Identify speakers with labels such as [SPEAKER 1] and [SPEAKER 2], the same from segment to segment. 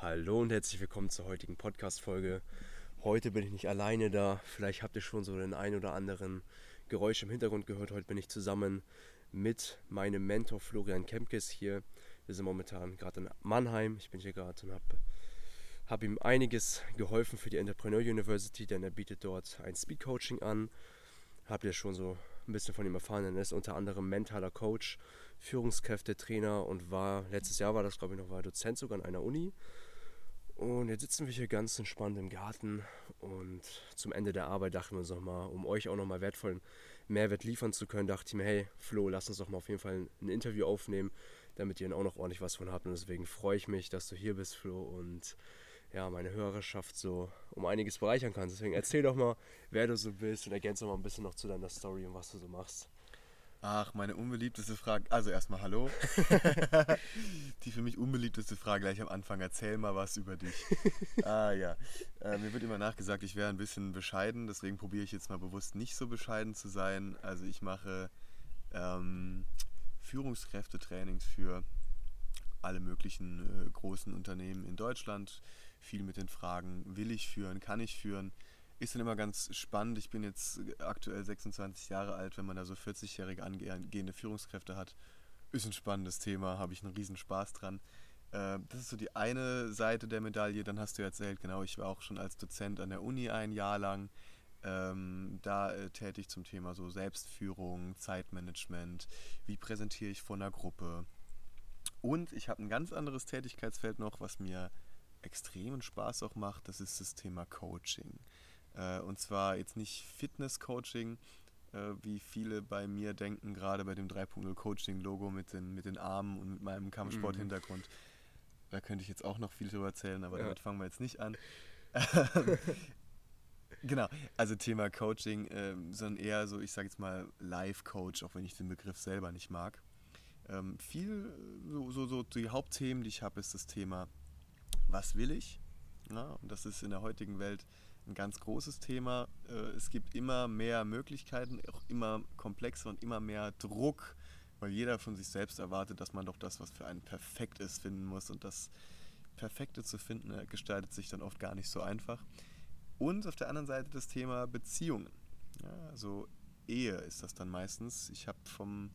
[SPEAKER 1] Hallo und herzlich willkommen zur heutigen Podcast-Folge. Heute bin ich nicht alleine da. Vielleicht habt ihr schon so den ein oder anderen Geräusch im Hintergrund gehört. Heute bin ich zusammen mit meinem Mentor Florian Kempkes hier. Wir sind momentan gerade in Mannheim. Ich bin hier gerade und habe hab ihm einiges geholfen für die Entrepreneur University, denn er bietet dort ein Speed Coaching an. Habt ihr schon so ein bisschen von ihm erfahren. Er ist unter anderem mentaler Coach, Führungskräftetrainer und war, letztes Jahr war das glaube ich noch, war Dozent sogar an einer Uni. Und jetzt sitzen wir hier ganz entspannt im Garten und zum Ende der Arbeit dachten wir uns nochmal, um euch auch nochmal wertvollen Mehrwert liefern zu können, dachte ich mir, hey Flo, lass uns doch mal auf jeden Fall ein Interview aufnehmen, damit ihr auch noch ordentlich was von habt. Und deswegen freue ich mich, dass du hier bist, Flo, und ja, meine Hörerschaft so um einiges bereichern kannst. Deswegen erzähl doch mal, wer du so bist und ergänze doch mal ein bisschen noch zu deiner Story und was du so machst.
[SPEAKER 2] Ach, meine unbeliebteste Frage. Also erstmal Hallo. die für mich unbeliebteste Frage gleich am Anfang. Erzähl mal was über dich. ah ja. Äh, mir wird immer nachgesagt, ich wäre ein bisschen bescheiden. Deswegen probiere ich jetzt mal bewusst nicht so bescheiden zu sein. Also ich mache ähm, Führungskräftetrainings für alle möglichen äh, großen Unternehmen in Deutschland. Viel mit den Fragen, will ich führen, kann ich führen ist dann immer ganz spannend. Ich bin jetzt aktuell 26 Jahre alt, wenn man da so 40-jährige angehende Führungskräfte hat. Ist ein spannendes Thema, habe ich einen riesen Spaß dran. Äh, das ist so die eine Seite der Medaille. Dann hast du erzählt, genau, ich war auch schon als Dozent an der Uni ein Jahr lang. Ähm, da äh, tätig zum Thema so Selbstführung, Zeitmanagement, wie präsentiere ich vor einer Gruppe. Und ich habe ein ganz anderes Tätigkeitsfeld noch, was mir extremen Spaß auch macht, das ist das Thema Coaching. Äh, und zwar jetzt nicht Fitness-Coaching, äh, wie viele bei mir denken, gerade bei dem 3.0 Coaching-Logo mit den, mit den Armen und mit meinem Kampfsport-Hintergrund. Mhm. Da könnte ich jetzt auch noch viel drüber erzählen, aber ja. damit fangen wir jetzt nicht an. genau, also Thema Coaching, äh, sondern eher so, ich sage jetzt mal Live-Coach, auch wenn ich den Begriff selber nicht mag. Ähm, viel, so, so, so die Hauptthemen, die ich habe, ist das Thema, was will ich? Ja, und das ist in der heutigen Welt ein ganz großes Thema. Äh, es gibt immer mehr Möglichkeiten, auch immer komplexer und immer mehr Druck, weil jeder von sich selbst erwartet, dass man doch das, was für einen perfekt ist, finden muss. Und das Perfekte zu finden, äh, gestaltet sich dann oft gar nicht so einfach. Und auf der anderen Seite das Thema Beziehungen. Ja, also Ehe ist das dann meistens. Ich habe vom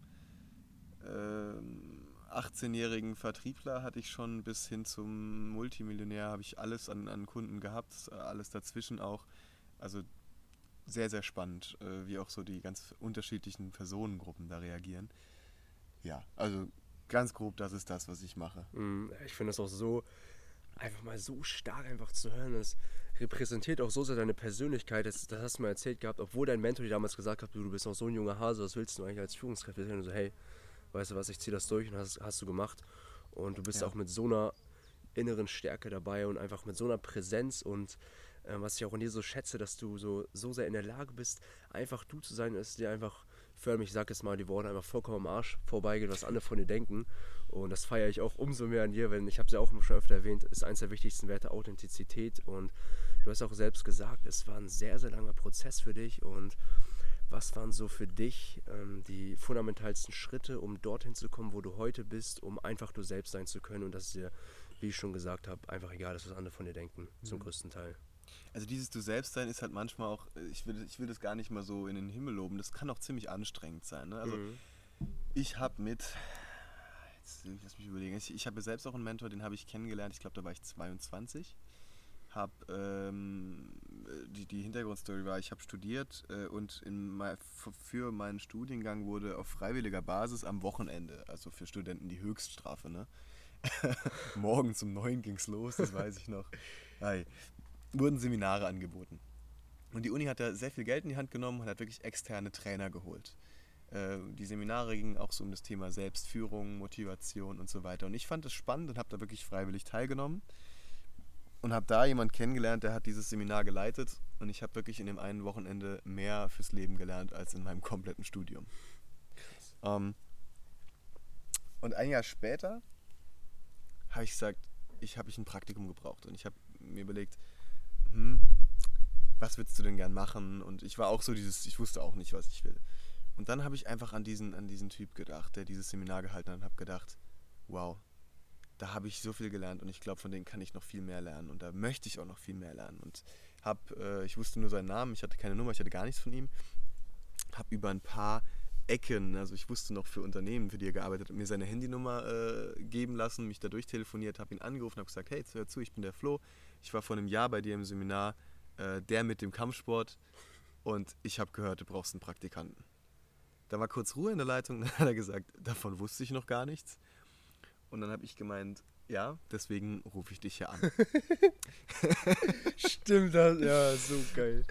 [SPEAKER 2] ähm, 18-jährigen Vertriebler hatte ich schon bis hin zum Multimillionär, habe ich alles an, an Kunden gehabt, alles dazwischen auch. Also sehr, sehr spannend, äh, wie auch so die ganz unterschiedlichen Personengruppen da reagieren. Ja, also ganz grob, das ist das, was ich mache.
[SPEAKER 1] Mm, ich finde das auch so, einfach mal so stark einfach zu hören. Das repräsentiert auch so sehr deine Persönlichkeit. Das, das hast du mir erzählt gehabt, obwohl dein Mentor dir damals gesagt hat, du, du bist noch so ein junger Hase, was willst du eigentlich als Führungskraft? Und so, hey, weißt du was, ich ziehe das durch und hast, hast du gemacht. Und du bist ja. auch mit so einer inneren Stärke dabei und einfach mit so einer Präsenz und äh, was ich auch in dir so schätze, dass du so, so sehr in der Lage bist, einfach du zu sein, ist dir einfach für mich, ich sag jetzt mal die Worte, einfach vollkommen am Arsch vorbeigeht, was andere von dir denken. Und das feiere ich auch umso mehr an dir, wenn ich habe es ja auch schon öfter erwähnt, ist eines der wichtigsten Werte Authentizität. Und du hast auch selbst gesagt, es war ein sehr, sehr langer Prozess für dich und was waren so für dich ähm, die fundamentalsten Schritte, um dorthin zu kommen, wo du heute bist, um einfach du selbst sein zu können und dass es dir, wie ich schon gesagt habe, einfach egal ist, was andere von dir denken, mhm. zum größten Teil.
[SPEAKER 2] Also dieses Du selbst sein ist halt manchmal auch, ich will, ich will das gar nicht mal so in den Himmel loben, das kann auch ziemlich anstrengend sein. Ne? Also mhm. ich habe mit, jetzt lass mich überlegen, ich, ich habe selbst auch einen Mentor, den habe ich kennengelernt, ich glaube da war ich 22 habe ähm, die, die Hintergrundstory war, ich habe studiert äh, und in, für meinen Studiengang wurde auf freiwilliger Basis am Wochenende, also für Studenten die Höchststrafe, ne? Morgens um neun ging es los, das weiß ich noch. Hi. Wurden Seminare angeboten. Und die Uni hat da sehr viel Geld in die Hand genommen und hat wirklich externe Trainer geholt. Äh, die Seminare gingen auch so um das Thema Selbstführung, Motivation und so weiter. Und ich fand es spannend und habe da wirklich freiwillig teilgenommen und habe da jemanden kennengelernt, der hat dieses Seminar geleitet und ich habe wirklich in dem einen Wochenende mehr fürs Leben gelernt als in meinem kompletten Studium. Ähm, und ein Jahr später habe ich gesagt, ich habe ich ein Praktikum gebraucht und ich habe mir überlegt, hm, was willst du denn gern machen? Und ich war auch so dieses, ich wusste auch nicht, was ich will. Und dann habe ich einfach an diesen, an diesen Typ gedacht, der dieses Seminar gehalten hat und habe gedacht, wow, da habe ich so viel gelernt und ich glaube, von denen kann ich noch viel mehr lernen und da möchte ich auch noch viel mehr lernen. Und habe, äh, ich wusste nur seinen Namen, ich hatte keine Nummer, ich hatte gar nichts von ihm, habe über ein paar Ecken, also ich wusste noch für Unternehmen, für die er gearbeitet hat, mir seine Handynummer äh, geben lassen, mich da durchtelefoniert, habe ihn angerufen, habe gesagt, hey, hör zu, ich bin der Flo, ich war vor einem Jahr bei dir im Seminar, äh, der mit dem Kampfsport und ich habe gehört, du brauchst einen Praktikanten. Da war kurz Ruhe in der Leitung, dann hat er gesagt, davon wusste ich noch gar nichts. Und dann habe ich gemeint, ja, deswegen rufe ich dich hier an.
[SPEAKER 1] Stimmt, das, ja, so geil.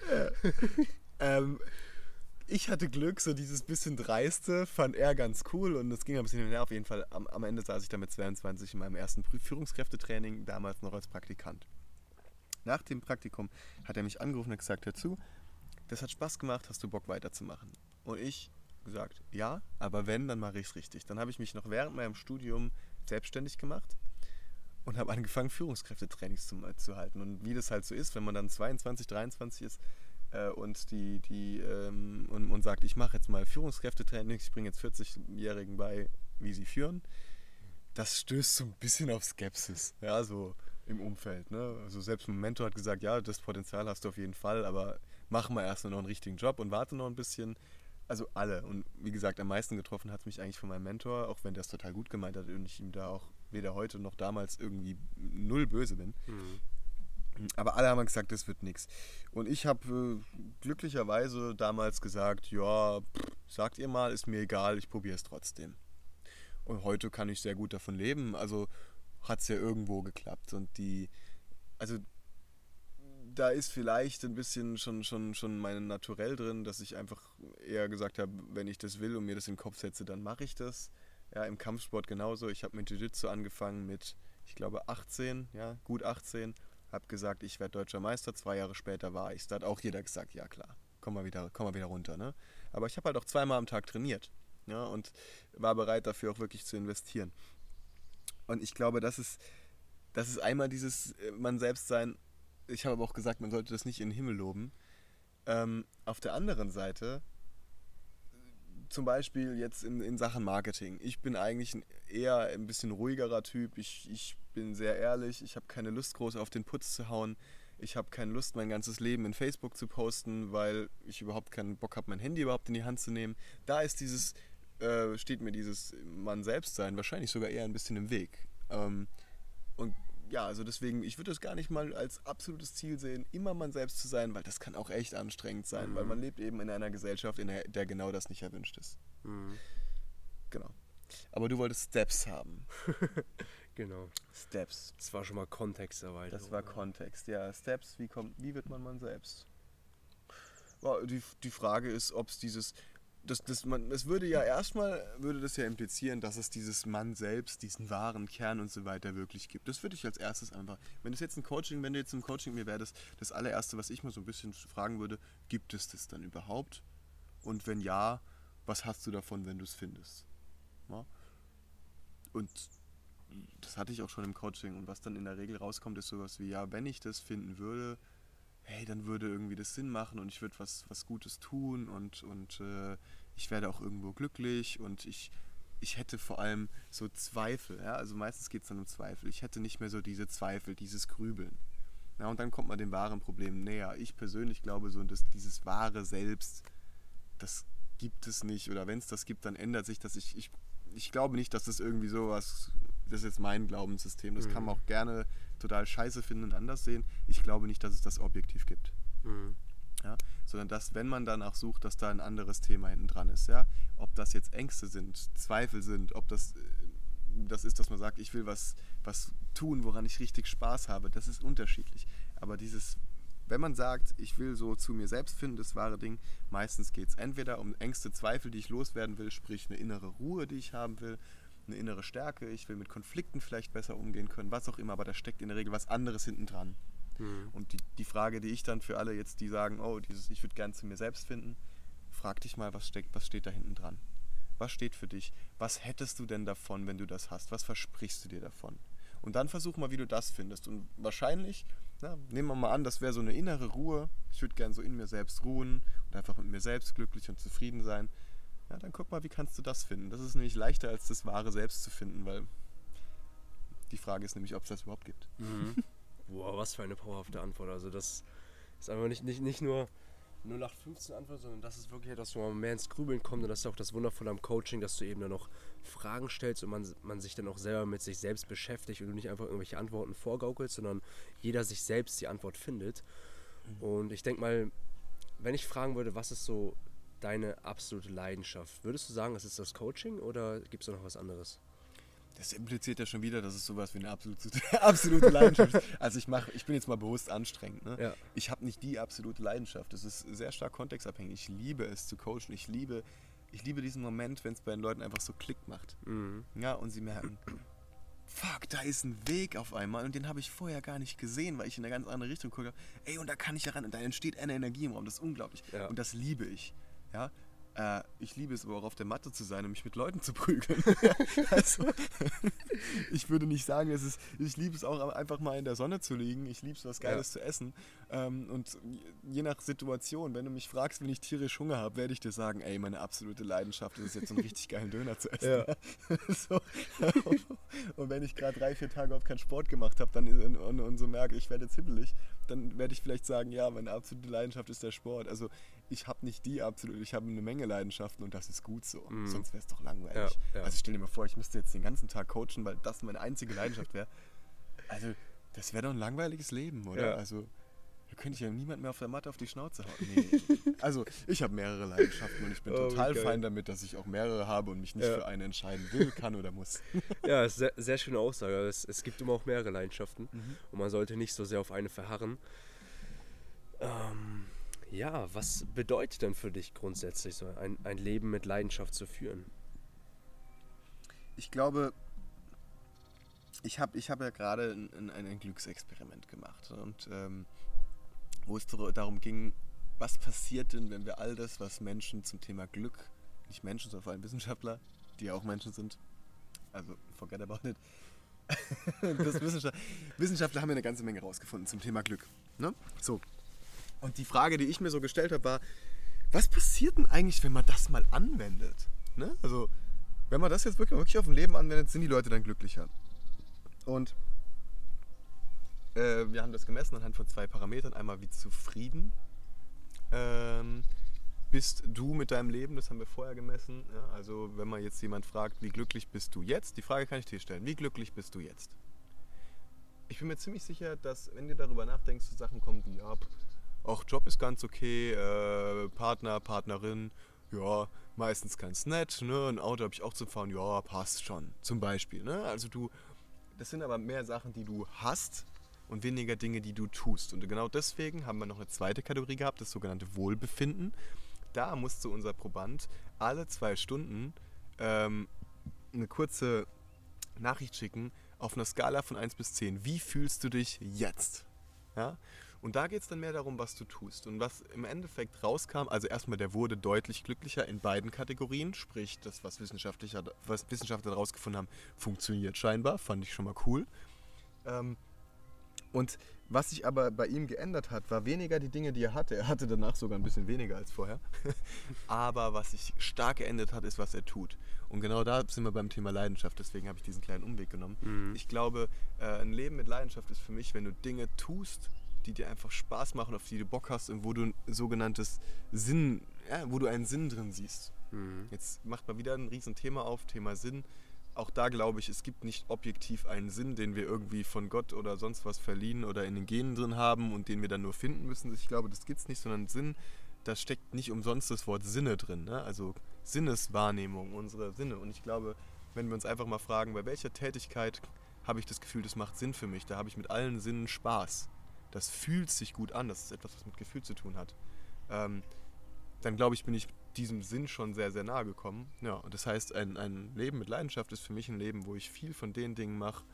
[SPEAKER 2] ähm, ich hatte Glück, so dieses bisschen dreiste fand er ganz cool und es ging ein bisschen hin und her. Auf jeden Fall, am, am Ende saß ich dann mit 22 in meinem ersten Führungskräftetraining, damals noch als Praktikant. Nach dem Praktikum hat er mich angerufen und gesagt, hör zu, das hat Spaß gemacht, hast du Bock weiterzumachen? Und ich gesagt, ja, aber wenn, dann mache ich es richtig. Dann habe ich mich noch während meinem Studium selbstständig gemacht und habe angefangen, Führungskräftetrainings zu, zu halten. Und wie das halt so ist, wenn man dann 22, 23 ist äh, und, die, die, ähm, und, und sagt, ich mache jetzt mal Führungskräftetrainings, ich bringe jetzt 40-Jährigen bei, wie sie führen, das stößt so ein bisschen auf Skepsis, ja, so im Umfeld. Ne? Also selbst mein Mentor hat gesagt, ja, das Potenzial hast du auf jeden Fall, aber mach mal erst noch einen richtigen Job und warte noch ein bisschen also alle. Und wie gesagt, am meisten getroffen hat es mich eigentlich von meinem Mentor, auch wenn der es total gut gemeint hat und ich ihm da auch weder heute noch damals irgendwie null böse bin. Mhm. Aber alle haben gesagt, das wird nichts. Und ich habe äh, glücklicherweise damals gesagt, ja, pff, sagt ihr mal, ist mir egal, ich probiere es trotzdem. Und heute kann ich sehr gut davon leben. Also hat es ja irgendwo geklappt. Und die, also da ist vielleicht ein bisschen schon, schon, schon mein Naturell drin, dass ich einfach eher gesagt habe, wenn ich das will und mir das in den Kopf setze, dann mache ich das. Ja, im Kampfsport genauso. Ich habe mit Jiu-Jitsu angefangen mit, ich glaube, 18, ja, gut 18. Habe gesagt, ich werde deutscher Meister. Zwei Jahre später war ich Da hat auch jeder gesagt, ja klar, komm mal wieder, komm mal wieder runter. Ne? Aber ich habe halt auch zweimal am Tag trainiert. Ja, und war bereit dafür auch wirklich zu investieren. Und ich glaube, das ist, das ist einmal dieses äh, man selbst sein ich habe aber auch gesagt, man sollte das nicht in den Himmel loben. Ähm, auf der anderen Seite, zum Beispiel jetzt in, in Sachen Marketing. Ich bin eigentlich ein eher ein bisschen ruhigerer Typ. Ich, ich bin sehr ehrlich. Ich habe keine Lust, groß auf den Putz zu hauen. Ich habe keine Lust, mein ganzes Leben in Facebook zu posten, weil ich überhaupt keinen Bock habe, mein Handy überhaupt in die Hand zu nehmen. Da ist dieses, äh, steht mir dieses Mann selbst sein wahrscheinlich sogar eher ein bisschen im Weg. Ähm, und ja, also deswegen, ich würde das gar nicht mal als absolutes Ziel sehen, immer man selbst zu sein, weil das kann auch echt anstrengend sein, mhm. weil man lebt eben in einer Gesellschaft, in der, der genau das nicht erwünscht ist. Mhm. Genau. Aber du wolltest Steps haben.
[SPEAKER 1] genau.
[SPEAKER 2] Steps.
[SPEAKER 1] Das war schon mal Kontexterweiterung.
[SPEAKER 2] Das war Kontext, ja. Steps, wie, kommt, wie wird man man selbst? Die, die Frage ist, ob es dieses, das, das, man, es würde ja erstmal, würde das ja implizieren, dass es dieses Mann selbst, diesen wahren Kern und so weiter wirklich gibt. Das würde ich als erstes einfach, wenn es jetzt ein Coaching, wenn du jetzt im Coaching mir das, das allererste, was ich mal so ein bisschen fragen würde, gibt es das dann überhaupt? Und wenn ja, was hast du davon, wenn du es findest? Ja? Und das hatte ich auch schon im Coaching und was dann in der Regel rauskommt, ist sowas wie, ja, wenn ich das finden würde, hey, dann würde irgendwie das Sinn machen und ich würde was, was Gutes tun und, und äh, ich werde auch irgendwo glücklich und ich, ich hätte vor allem so Zweifel, ja, also meistens geht es dann um Zweifel. Ich hätte nicht mehr so diese Zweifel, dieses Grübeln. Ja, und dann kommt man dem wahren Problem näher. Ich persönlich glaube so, dass dieses wahre Selbst, das gibt es nicht. Oder wenn es das gibt, dann ändert sich das. Ich, ich, ich glaube nicht, dass das irgendwie sowas, das ist jetzt mein Glaubenssystem. Das mhm. kann man auch gerne total scheiße finden und anders sehen. Ich glaube nicht, dass es das objektiv gibt. Mhm. Ja, sondern dass, wenn man danach sucht, dass da ein anderes Thema hinten dran ist. Ja? Ob das jetzt Ängste sind, Zweifel sind, ob das, äh, das ist, dass man sagt, ich will was, was tun, woran ich richtig Spaß habe, das ist unterschiedlich. Aber dieses, wenn man sagt, ich will so zu mir selbst finden, das wahre Ding, meistens geht es entweder um Ängste, Zweifel, die ich loswerden will, sprich eine innere Ruhe, die ich haben will, eine innere Stärke, ich will mit Konflikten vielleicht besser umgehen können, was auch immer, aber da steckt in der Regel was anderes hinten dran. Mhm. Und die, die Frage, die ich dann für alle jetzt, die sagen, oh, dieses, ich würde gerne zu mir selbst finden, frag dich mal, was, steckt, was steht da hinten dran? Was steht für dich? Was hättest du denn davon, wenn du das hast? Was versprichst du dir davon? Und dann versuch mal, wie du das findest. Und wahrscheinlich, na, nehmen wir mal an, das wäre so eine innere Ruhe. Ich würde gerne so in mir selbst ruhen und einfach mit mir selbst glücklich und zufrieden sein. Ja, dann guck mal, wie kannst du das finden. Das ist nämlich leichter, als das wahre Selbst zu finden, weil Die Frage ist nämlich, ob es das überhaupt gibt.
[SPEAKER 1] Mhm. Boah, was für eine powerhafte Antwort. Also das ist einfach nicht, nicht, nicht nur 0815 Antwort, sondern das ist wirklich etwas, wo man mehr ins Grübeln kommt und das ist auch das Wundervolle am Coaching, dass du eben dann noch Fragen stellst und man, man sich dann auch selber mit sich selbst beschäftigt und du nicht einfach irgendwelche Antworten vorgaukelst, sondern jeder sich selbst die Antwort findet. Mhm. Und ich denke mal, wenn ich fragen würde, was ist so deine absolute Leidenschaft, würdest du sagen, es ist das Coaching oder gibt es noch was anderes?
[SPEAKER 2] Das impliziert ja schon wieder, dass es sowas wie eine absolute, absolute Leidenschaft ist. Also ich mache, ich bin jetzt mal bewusst anstrengend. Ne? Ja. Ich habe nicht die absolute Leidenschaft. Das ist sehr stark kontextabhängig. Ich liebe es zu coachen. Ich liebe, ich liebe diesen Moment, wenn es bei den Leuten einfach so Klick macht. Mhm. Ja, und sie merken, fuck, da ist ein Weg auf einmal und den habe ich vorher gar nicht gesehen, weil ich in eine ganz andere Richtung gucke. Ey, und da kann ich ja ran und da entsteht eine Energie im Raum. Das ist unglaublich. Ja. Und das liebe ich. Ja, äh, ich liebe es aber auch auf der Matte zu sein und mich mit Leuten zu prügeln. also, ich würde nicht sagen, es ist, ich liebe es auch einfach mal in der Sonne zu liegen. Ich liebe es, was Geiles ja. zu essen. Ähm, und je nach Situation, wenn du mich fragst, wenn ich tierisch Hunger habe, werde ich dir sagen, ey, meine absolute Leidenschaft ist es jetzt, einen richtig geilen Döner zu essen. Ja. so. Und wenn ich gerade drei, vier Tage auf keinen Sport gemacht habe dann und, und, und so merke, ich werde jetzt hibbelig, dann werde ich vielleicht sagen, ja, meine absolute Leidenschaft ist der Sport. Also ich habe nicht die absolute, ich habe eine Menge Leidenschaften und das ist gut so. Mm. Sonst wäre es doch langweilig. Ja, ja. Also stell dir mal vor, ich müsste jetzt den ganzen Tag coachen, weil das meine einzige Leidenschaft wäre. Also das wäre doch ein langweiliges Leben, oder? Ja. Also da könnte ich ja niemand mehr auf der Matte auf die Schnauze hauen. Nee. also ich habe mehrere Leidenschaften und ich bin oh, total fein damit, dass ich auch mehrere habe und mich nicht für eine entscheiden will, kann oder muss.
[SPEAKER 1] ja, sehr, sehr schöne Aussage. Es, es gibt immer auch mehrere Leidenschaften mhm. und man sollte nicht so sehr auf eine verharren. Ähm, ja, was bedeutet denn für dich grundsätzlich so ein, ein Leben mit Leidenschaft zu führen?
[SPEAKER 2] Ich glaube, ich habe ich hab ja gerade ein, ein, ein, Glücksexperiment gemacht und ähm, wo es darum ging, was passiert denn, wenn wir all das, was Menschen zum Thema Glück, nicht Menschen, sondern vor allem Wissenschaftler, die ja auch Menschen sind, also forget about it, Wissenschaftler, Wissenschaftler haben ja eine ganze Menge rausgefunden zum Thema Glück. Ne? So, und die Frage, die ich mir so gestellt habe, war, was passiert denn eigentlich, wenn man das mal anwendet? Ne? Also, wenn man das jetzt wirklich, wirklich auf dem Leben anwendet, sind die Leute dann glücklicher. Und äh, wir haben das gemessen anhand von zwei Parametern. Einmal, wie zufrieden ähm, bist du mit deinem Leben, das haben wir vorher gemessen. Ja, also, wenn man jetzt jemand fragt, wie glücklich bist du jetzt, die Frage kann ich dir stellen, wie glücklich bist du jetzt? Ich bin mir ziemlich sicher, dass, wenn du darüber nachdenkst, so Sachen kommen wie, ja, auch Job ist ganz okay, äh, Partner, Partnerin, ja, meistens ganz nett, ne? Ein Auto habe ich auch zu fahren, ja, passt schon, zum Beispiel, ne? Also du, das sind aber mehr Sachen, die du hast und weniger Dinge, die du tust. Und genau deswegen haben wir noch eine zweite Kategorie gehabt, das sogenannte Wohlbefinden. Da musste unser Proband alle zwei Stunden ähm, eine kurze Nachricht schicken auf einer Skala von 1 bis 10. Wie fühlst du dich jetzt? Ja? Und da geht es dann mehr darum, was du tust. Und was im Endeffekt rauskam, also erstmal, der wurde deutlich glücklicher in beiden Kategorien, sprich, das, was, Wissenschaftler, was Wissenschaftler herausgefunden haben, funktioniert scheinbar, fand ich schon mal cool. Ähm, und was sich aber bei ihm geändert hat, war weniger die Dinge, die er hatte. Er hatte danach sogar ein bisschen weniger als vorher. aber was sich stark geändert hat, ist, was er tut. Und genau da sind wir beim Thema Leidenschaft. Deswegen habe ich diesen kleinen Umweg genommen. Mhm. Ich glaube, äh, ein Leben mit Leidenschaft ist für mich, wenn du Dinge tust, die dir einfach Spaß machen, auf die du Bock hast und wo du ein sogenanntes Sinn, ja, wo du einen Sinn drin siehst. Mhm. Jetzt macht man wieder ein Riesenthema auf, Thema Sinn. Auch da glaube ich, es gibt nicht objektiv einen Sinn, den wir irgendwie von Gott oder sonst was verliehen oder in den Genen drin haben und den wir dann nur finden müssen. Ich glaube, das gibt es nicht, sondern Sinn, da steckt nicht umsonst das Wort Sinne drin. Ne? Also Sinneswahrnehmung, unsere Sinne. Und ich glaube, wenn wir uns einfach mal fragen, bei welcher Tätigkeit habe ich das Gefühl, das macht Sinn für mich, da habe ich mit allen Sinnen Spaß das fühlt sich gut an, das ist etwas, was mit Gefühl zu tun hat, ähm, dann glaube ich, bin ich diesem Sinn schon sehr, sehr nahe gekommen. Ja, und das heißt, ein, ein Leben mit Leidenschaft ist für mich ein Leben, wo ich viel von den Dingen mache,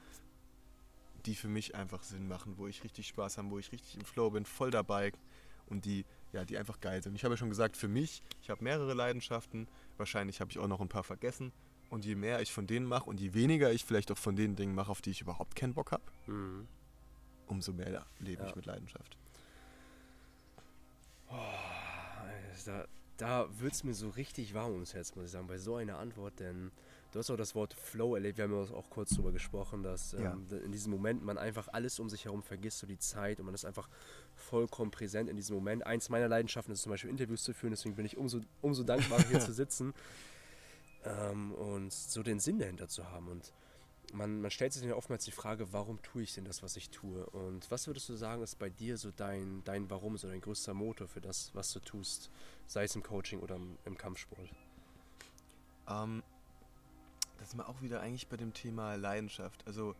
[SPEAKER 2] die für mich einfach Sinn machen, wo ich richtig Spaß habe, wo ich richtig im Flow bin, voll dabei und die, ja, die einfach geil sind. Ich habe ja schon gesagt, für mich, ich habe mehrere Leidenschaften, wahrscheinlich habe ich auch noch ein paar vergessen. Und je mehr ich von denen mache und je weniger ich vielleicht auch von den Dingen mache, auf die ich überhaupt keinen Bock habe, mhm umso mehr lebe ja. ich mit Leidenschaft.
[SPEAKER 1] Oh, da da wird es mir so richtig warm ums Herz, muss ich sagen, bei so einer Antwort, denn du Du hast auch das Wort Flow erlebt, wir haben ja auch kurz darüber gesprochen, dass ähm,
[SPEAKER 2] Ja.
[SPEAKER 1] in diesem Moment man einfach alles um sich herum vergisst, so die Zeit und man ist einfach vollkommen präsent in diesem Moment. Eins meiner Leidenschaften ist zum Beispiel Interviews zu führen, deswegen bin ich umso, umso dankbarer hier zu sitzen ähm, und so den Sinn dahinter zu haben. Und man, man stellt sich ja oftmals die Frage, warum tue ich denn das, was ich tue? Und was würdest du sagen, ist bei dir so dein, dein Warum, so dein größter Motor für das, was du tust, sei es im Coaching oder im, im Kampfsport?
[SPEAKER 2] Ähm, das sind wir auch wieder eigentlich bei dem Thema Leidenschaft. Also,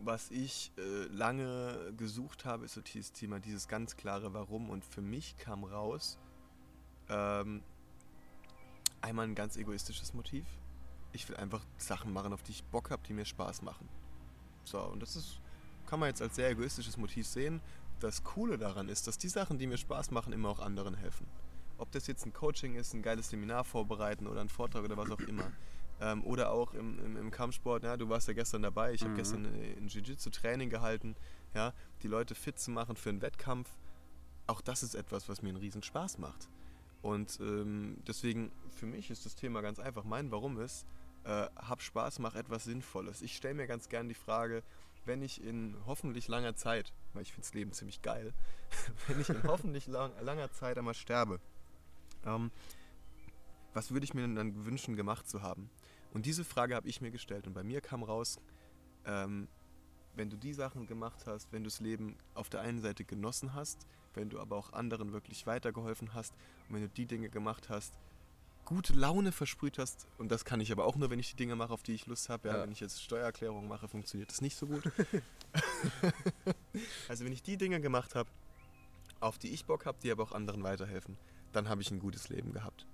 [SPEAKER 2] was ich äh, lange gesucht habe, ist so dieses Thema, dieses ganz klare Warum. Und für mich kam raus ähm, einmal ein ganz egoistisches Motiv. Ich will einfach Sachen machen, auf die ich Bock habe, die mir Spaß machen. So, und das ist, kann man jetzt als sehr egoistisches Motiv sehen. Das Coole daran ist, dass die Sachen, die mir Spaß machen, immer auch anderen helfen. Ob das jetzt ein Coaching ist, ein geiles Seminar vorbereiten oder ein Vortrag oder was auch immer. Ähm, oder auch im, im, im Kampfsport, ja, du warst ja gestern dabei, ich habe
[SPEAKER 1] Mhm.
[SPEAKER 2] gestern äh, ein Jiu-Jitsu-Training gehalten, ja, die Leute fit zu machen für einen Wettkampf. Auch das ist etwas, was mir einen riesen Spaß macht. Und ähm, deswegen, für mich ist das Thema ganz einfach. Mein Warum ist, äh, hab Spaß, mach etwas Sinnvolles. Ich stelle mir ganz gern die Frage, wenn ich in hoffentlich langer Zeit, weil ich finde das Leben ziemlich geil, wenn ich in hoffentlich lang, langer Zeit einmal sterbe, ähm, was würde ich mir denn dann wünschen, gemacht zu haben? Und diese Frage habe ich mir gestellt und bei mir kam raus, ähm, wenn du die Sachen gemacht hast, wenn du das Leben auf der einen Seite genossen hast, wenn du aber auch anderen wirklich weitergeholfen hast und wenn du die Dinge gemacht hast, gute Laune versprüht hast, und das kann ich aber auch nur, wenn ich die Dinge mache, auf die ich Lust habe. Ja,
[SPEAKER 1] Ja.
[SPEAKER 2] Wenn ich jetzt Steuererklärung mache, funktioniert das nicht so gut. also wenn ich die Dinge gemacht habe, auf die ich Bock habe, die aber auch anderen weiterhelfen, dann habe ich ein gutes Leben gehabt.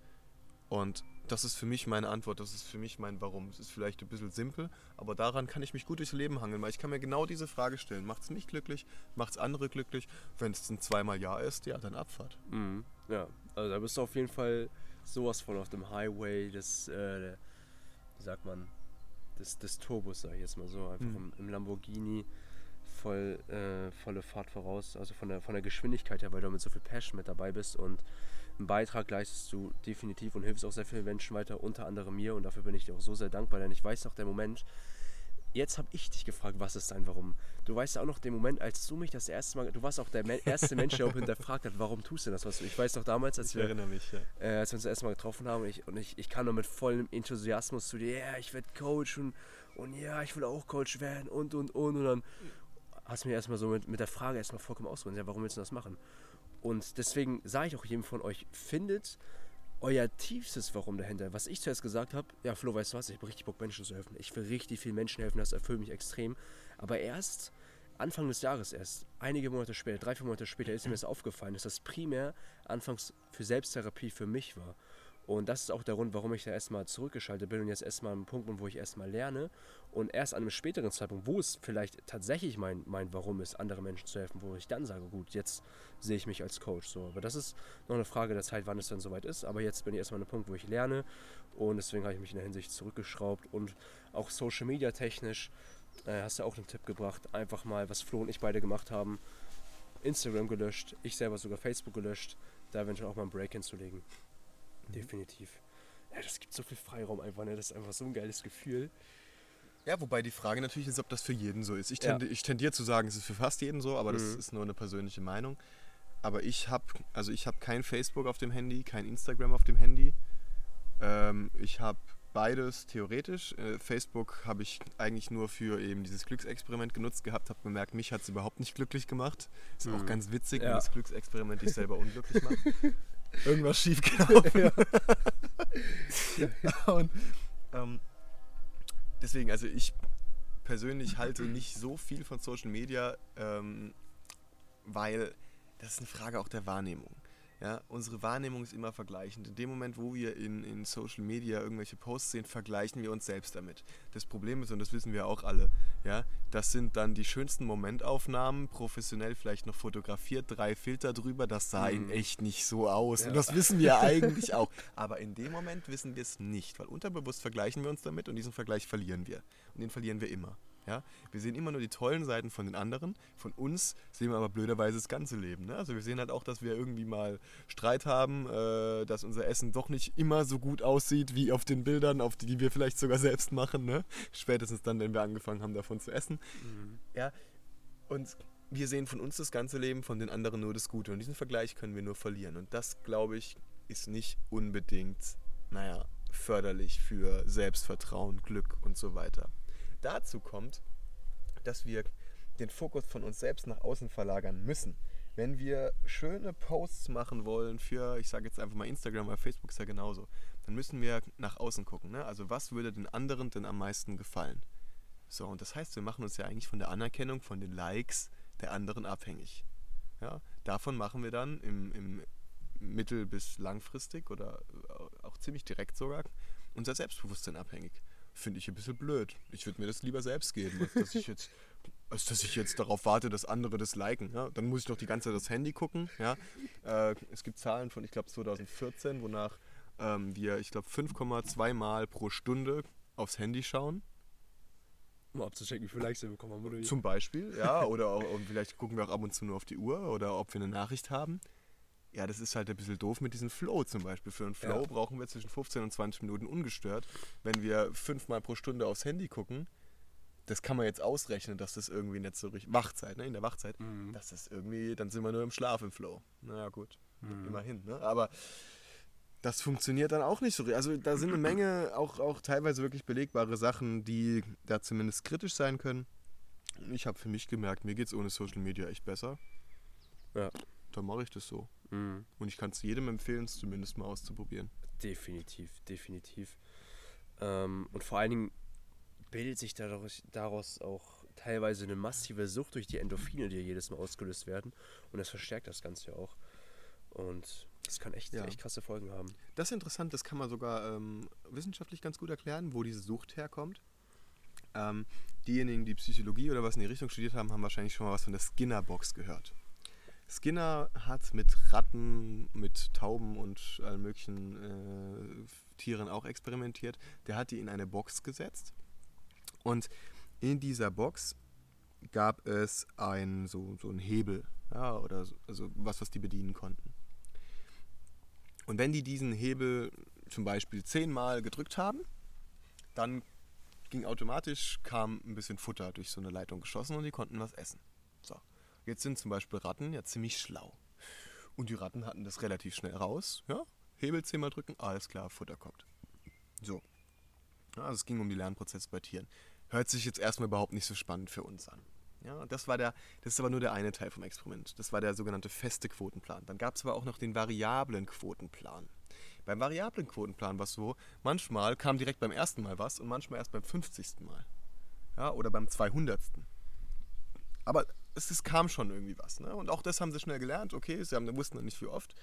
[SPEAKER 2] Und das ist für mich meine Antwort, das ist für mich mein Warum. Es ist vielleicht ein bisschen simpel, aber daran kann ich mich gut durchs Leben hangeln, weil ich kann mir genau diese Frage stellen. Macht es mich glücklich? Macht es andere glücklich? Wenn es ein zweimal Ja ist, ja, dann Abfahrt.
[SPEAKER 1] Mhm. Ja, also da bist du auf jeden Fall sowas von auf dem Highway des, äh, wie sagt man, des, des Turbos, sag ich jetzt mal so. Einfach
[SPEAKER 2] Mhm.
[SPEAKER 1] im, im Lamborghini voll, äh, volle Fahrt voraus, also von der, von der Geschwindigkeit her, weil du mit so viel Passion mit dabei bist und einen Beitrag leistest du definitiv und hilfst auch sehr vielen Menschen weiter, unter anderem mir und dafür bin ich dir auch so sehr dankbar, denn ich weiß noch der Moment, jetzt habe ich dich gefragt, was ist dein Warum? Du weißt ja auch noch den Moment, als du mich das erste Mal, du warst auch der erste Mensch, der auch hinterfragt hat, warum tust du das, was du, ich weiß noch damals, als
[SPEAKER 2] Ich
[SPEAKER 1] wir
[SPEAKER 2] mich, ja.
[SPEAKER 1] äh, als wir uns das erste Mal getroffen haben und ich, und ich, ich kam nur mit vollem Enthusiasmus zu dir, ja, ich werde Coach und, und ja, ich will auch Coach werden und und und und dann hast du mir erstmal so mit, mit der Frage erstmal vollkommen ausgeholt, ja, warum willst du das machen? Und deswegen sage ich auch jedem von euch, findet euer tiefstes Warum dahinter. Was ich zuerst gesagt habe, ja, Flo, weißt du was, ich habe richtig Bock, Menschen zu helfen. Ich will richtig vielen Menschen helfen, das erfüllt mich extrem. Aber erst Anfang des Jahres erst, einige Monate später, drei, vier Monate später, ist mir das aufgefallen, dass das primär anfangs für Selbsttherapie für mich war. Und das ist auch der Grund, warum ich da erstmal zurückgeschaltet bin und jetzt erstmal am Punkt bin, wo ich erstmal lerne. Und erst an einem späteren Zeitpunkt, wo es vielleicht tatsächlich mein, mein Warum ist, anderen Menschen zu helfen, wo ich dann sage, gut, jetzt sehe ich mich als Coach. So. Aber das ist noch eine Frage der Zeit, wann es dann soweit ist. Aber jetzt bin ich erstmal an einem Punkt, wo ich lerne. Und deswegen habe ich mich in der Hinsicht zurückgeschraubt. Und auch Social Media technisch äh, hast du auch einen Tipp gebracht. Einfach mal, was Flo und ich beide gemacht haben. Instagram gelöscht, ich selber sogar Facebook gelöscht, da eventuell auch mal einen Break hinzulegen. Definitiv. Ja, das gibt so viel Freiraum einfach, ne? Das ist einfach so ein geiles Gefühl.
[SPEAKER 2] Ja, wobei die Frage natürlich ist, ob das für jeden so ist. Ich,
[SPEAKER 1] Ja.
[SPEAKER 2] tendi ich tendiere zu sagen, es ist für fast jeden so, aber das
[SPEAKER 1] Mhm.
[SPEAKER 2] ist nur eine persönliche Meinung. Aber ich habe also ich habe kein Facebook auf dem Handy, kein Instagram auf dem Handy. Ähm, ich habe beides theoretisch. Äh, Facebook habe ich eigentlich nur für eben dieses Glücksexperiment genutzt gehabt, habe bemerkt, mich hat es überhaupt nicht glücklich gemacht. Ist auch
[SPEAKER 1] Mhm.
[SPEAKER 2] ganz witzig,
[SPEAKER 1] Ja.
[SPEAKER 2] wenn das Glücksexperiment dich selber unglücklich macht. Irgendwas schief gelaufen. Und ähm, deswegen, also ich persönlich halte nicht so viel von Social Media, ähm, weil das ist eine Frage auch der Wahrnehmung. Ja, unsere Wahrnehmung ist immer vergleichend. In dem Moment, wo wir in, in Social Media irgendwelche Posts sehen, vergleichen wir uns selbst damit. Das Problem ist, und das wissen wir auch alle, ja, das sind dann die schönsten Momentaufnahmen, professionell vielleicht noch fotografiert, drei Filter drüber, das sah in
[SPEAKER 1] Mhm.
[SPEAKER 2] echt nicht so aus. Und
[SPEAKER 1] Ja.
[SPEAKER 2] das wissen wir eigentlich auch. Aber in dem Moment wissen wir es nicht, weil unterbewusst vergleichen wir uns damit und diesen Vergleich verlieren wir. Und den verlieren wir immer. Ja? Wir sehen immer nur die tollen Seiten von den anderen. Von uns sehen wir aber blöderweise das ganze Leben. Ne? Also wir sehen halt auch, dass wir irgendwie mal Streit haben, äh, dass unser Essen doch nicht immer so gut aussieht wie auf den Bildern, auf die, die wir vielleicht sogar selbst machen. Ne? Spätestens dann, wenn wir angefangen haben, davon zu essen. Mhm. Ja? Und wir sehen von uns das ganze Leben, von den anderen nur das Gute. Und diesen Vergleich können wir nur verlieren. Und das, glaube ich, ist nicht unbedingt, naja, förderlich für Selbstvertrauen, Glück und so weiter. Dazu kommt, dass wir den Fokus von uns selbst nach außen verlagern müssen. Wenn wir schöne Posts machen wollen für, ich sage jetzt einfach mal Instagram, weil Facebook ist ja genauso, dann müssen wir nach außen gucken. Ne? Also was würde den anderen denn am meisten gefallen? So, und das heißt, wir machen uns ja eigentlich von der Anerkennung, von den Likes der anderen abhängig. Ja? Davon machen wir dann im, im mittel- bis langfristig oder auch ziemlich direkt sogar unser Selbstbewusstsein abhängig. Finde ich ein bisschen blöd. Ich würde mir das lieber selbst geben, als dass ich jetzt, als dass ich jetzt darauf warte, dass andere das liken. Ja? Dann muss ich doch die ganze Zeit das Handy gucken. Ja? Äh, es gibt Zahlen von, ich glaube, 2014, wonach ähm, wir, ich glaube, 5,2 Mal pro Stunde aufs Handy schauen.
[SPEAKER 1] Um abzuchecken, wie viele Likes wir bekommen haben. Oder
[SPEAKER 2] Zum Beispiel, ja. Oder auch, vielleicht gucken wir auch ab und zu nur auf die Uhr oder ob wir eine Nachricht haben. Ja, das ist halt ein bisschen doof mit diesem Flow zum Beispiel. Für einen Flow ja. brauchen wir zwischen 15 und 20 Minuten ungestört. Wenn wir fünfmal pro Stunde aufs Handy gucken, das kann man jetzt ausrechnen, dass das irgendwie nicht so richtig. Wachzeit, ne? In der Wachzeit, mhm. dass das irgendwie, dann sind wir nur im Schlaf im Flow. Naja, gut. Mhm. Immerhin, ne? Aber das funktioniert dann auch nicht so. Also da sind eine Menge, auch, auch teilweise wirklich belegbare Sachen, die da zumindest kritisch sein können. Ich habe für mich gemerkt, mir geht es ohne Social Media echt besser. Ja. Dann mache ich das so. Mhm. Und ich kann es jedem empfehlen, es zumindest mal auszuprobieren.
[SPEAKER 1] Definitiv, definitiv. Ähm, und vor allen Dingen bildet sich daraus, daraus auch teilweise eine massive Sucht durch die Endorphine, die jedes Mal ausgelöst werden. Und das verstärkt das Ganze ja auch. Und das kann echt, ja. echt krasse Folgen haben.
[SPEAKER 2] Das ist interessant, das kann man sogar ähm, wissenschaftlich ganz gut erklären, wo diese Sucht herkommt. Ähm, diejenigen, die Psychologie oder was in die Richtung studiert haben, haben wahrscheinlich schon mal was von der Skinner-Box gehört. Skinner hat mit Ratten, mit Tauben und allen möglichen äh, Tieren auch experimentiert. Der hat die in eine Box gesetzt und in dieser Box gab es ein, so, so einen Hebel ja, oder so, also was, was die bedienen konnten. Und wenn die diesen Hebel zum Beispiel zehnmal gedrückt haben, dann ging automatisch, kam ein bisschen Futter durch so eine Leitung geschossen und die konnten was essen. So. Jetzt sind zum Beispiel Ratten ja ziemlich schlau. Und die Ratten hatten das relativ schnell raus. Ja? Hebel zehnmal drücken, alles klar, Futter kommt. So. Also es ging um die Lernprozesse bei Tieren. Hört sich jetzt erstmal überhaupt nicht so spannend für uns an. Ja, das war der, das ist aber nur der eine Teil vom Experiment. Das war der sogenannte feste Quotenplan. Dann gab es aber auch noch den variablen Quotenplan. Beim variablen Quotenplan war es so, manchmal kam direkt beim ersten Mal was und manchmal erst beim 50. Mal. Ja, oder beim 200. Aber es, es kam schon irgendwie was. Ne? Und auch das haben sie schnell gelernt. Okay, sie haben, wussten dann nicht wie oft,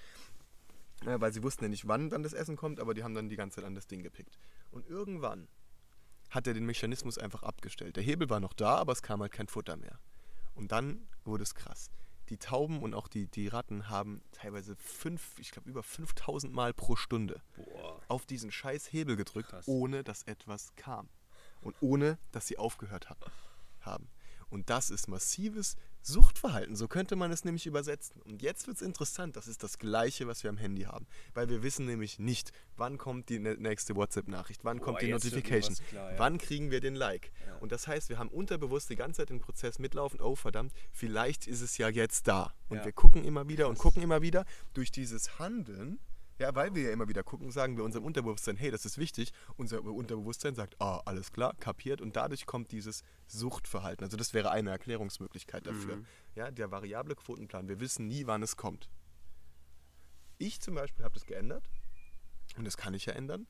[SPEAKER 2] äh, weil sie wussten ja nicht, wann dann das Essen kommt, aber die haben dann die ganze Zeit an das Ding gepickt. Und irgendwann hat er den Mechanismus einfach abgestellt. Der Hebel war noch da, aber es kam halt kein Futter mehr. Und dann wurde es krass. Die Tauben und auch die, die Ratten haben teilweise fünf, ich glaube über 5000 Mal pro Stunde Boah. auf diesen scheiß Hebel gedrückt, krass. ohne dass etwas kam. Und ohne, dass sie aufgehört haben. Und das ist massives Suchtverhalten, so könnte man es nämlich übersetzen. Und jetzt wird es interessant, das ist das Gleiche, was wir am Handy haben. Weil wir wissen nämlich nicht, wann kommt die nächste WhatsApp-Nachricht, wann Boah, kommt die Notification, klar, ja. wann kriegen wir den Like. Ja. Und das heißt, wir haben unterbewusst die ganze Zeit den Prozess mitlaufen, oh verdammt, vielleicht ist es ja jetzt da. Und ja. wir gucken immer wieder und gucken immer wieder. Durch dieses Handeln ja, weil wir ja immer wieder gucken, sagen wir unserem Unterbewusstsein, hey, das ist wichtig. Unser Unterbewusstsein sagt, ah, oh, alles klar, kapiert. Und dadurch kommt dieses Suchtverhalten. Also das wäre eine Erklärungsmöglichkeit dafür. Mhm. Ja, der variable Quotenplan. Wir wissen nie, wann es kommt. Ich zum Beispiel habe das geändert. Und das kann ich ja ändern.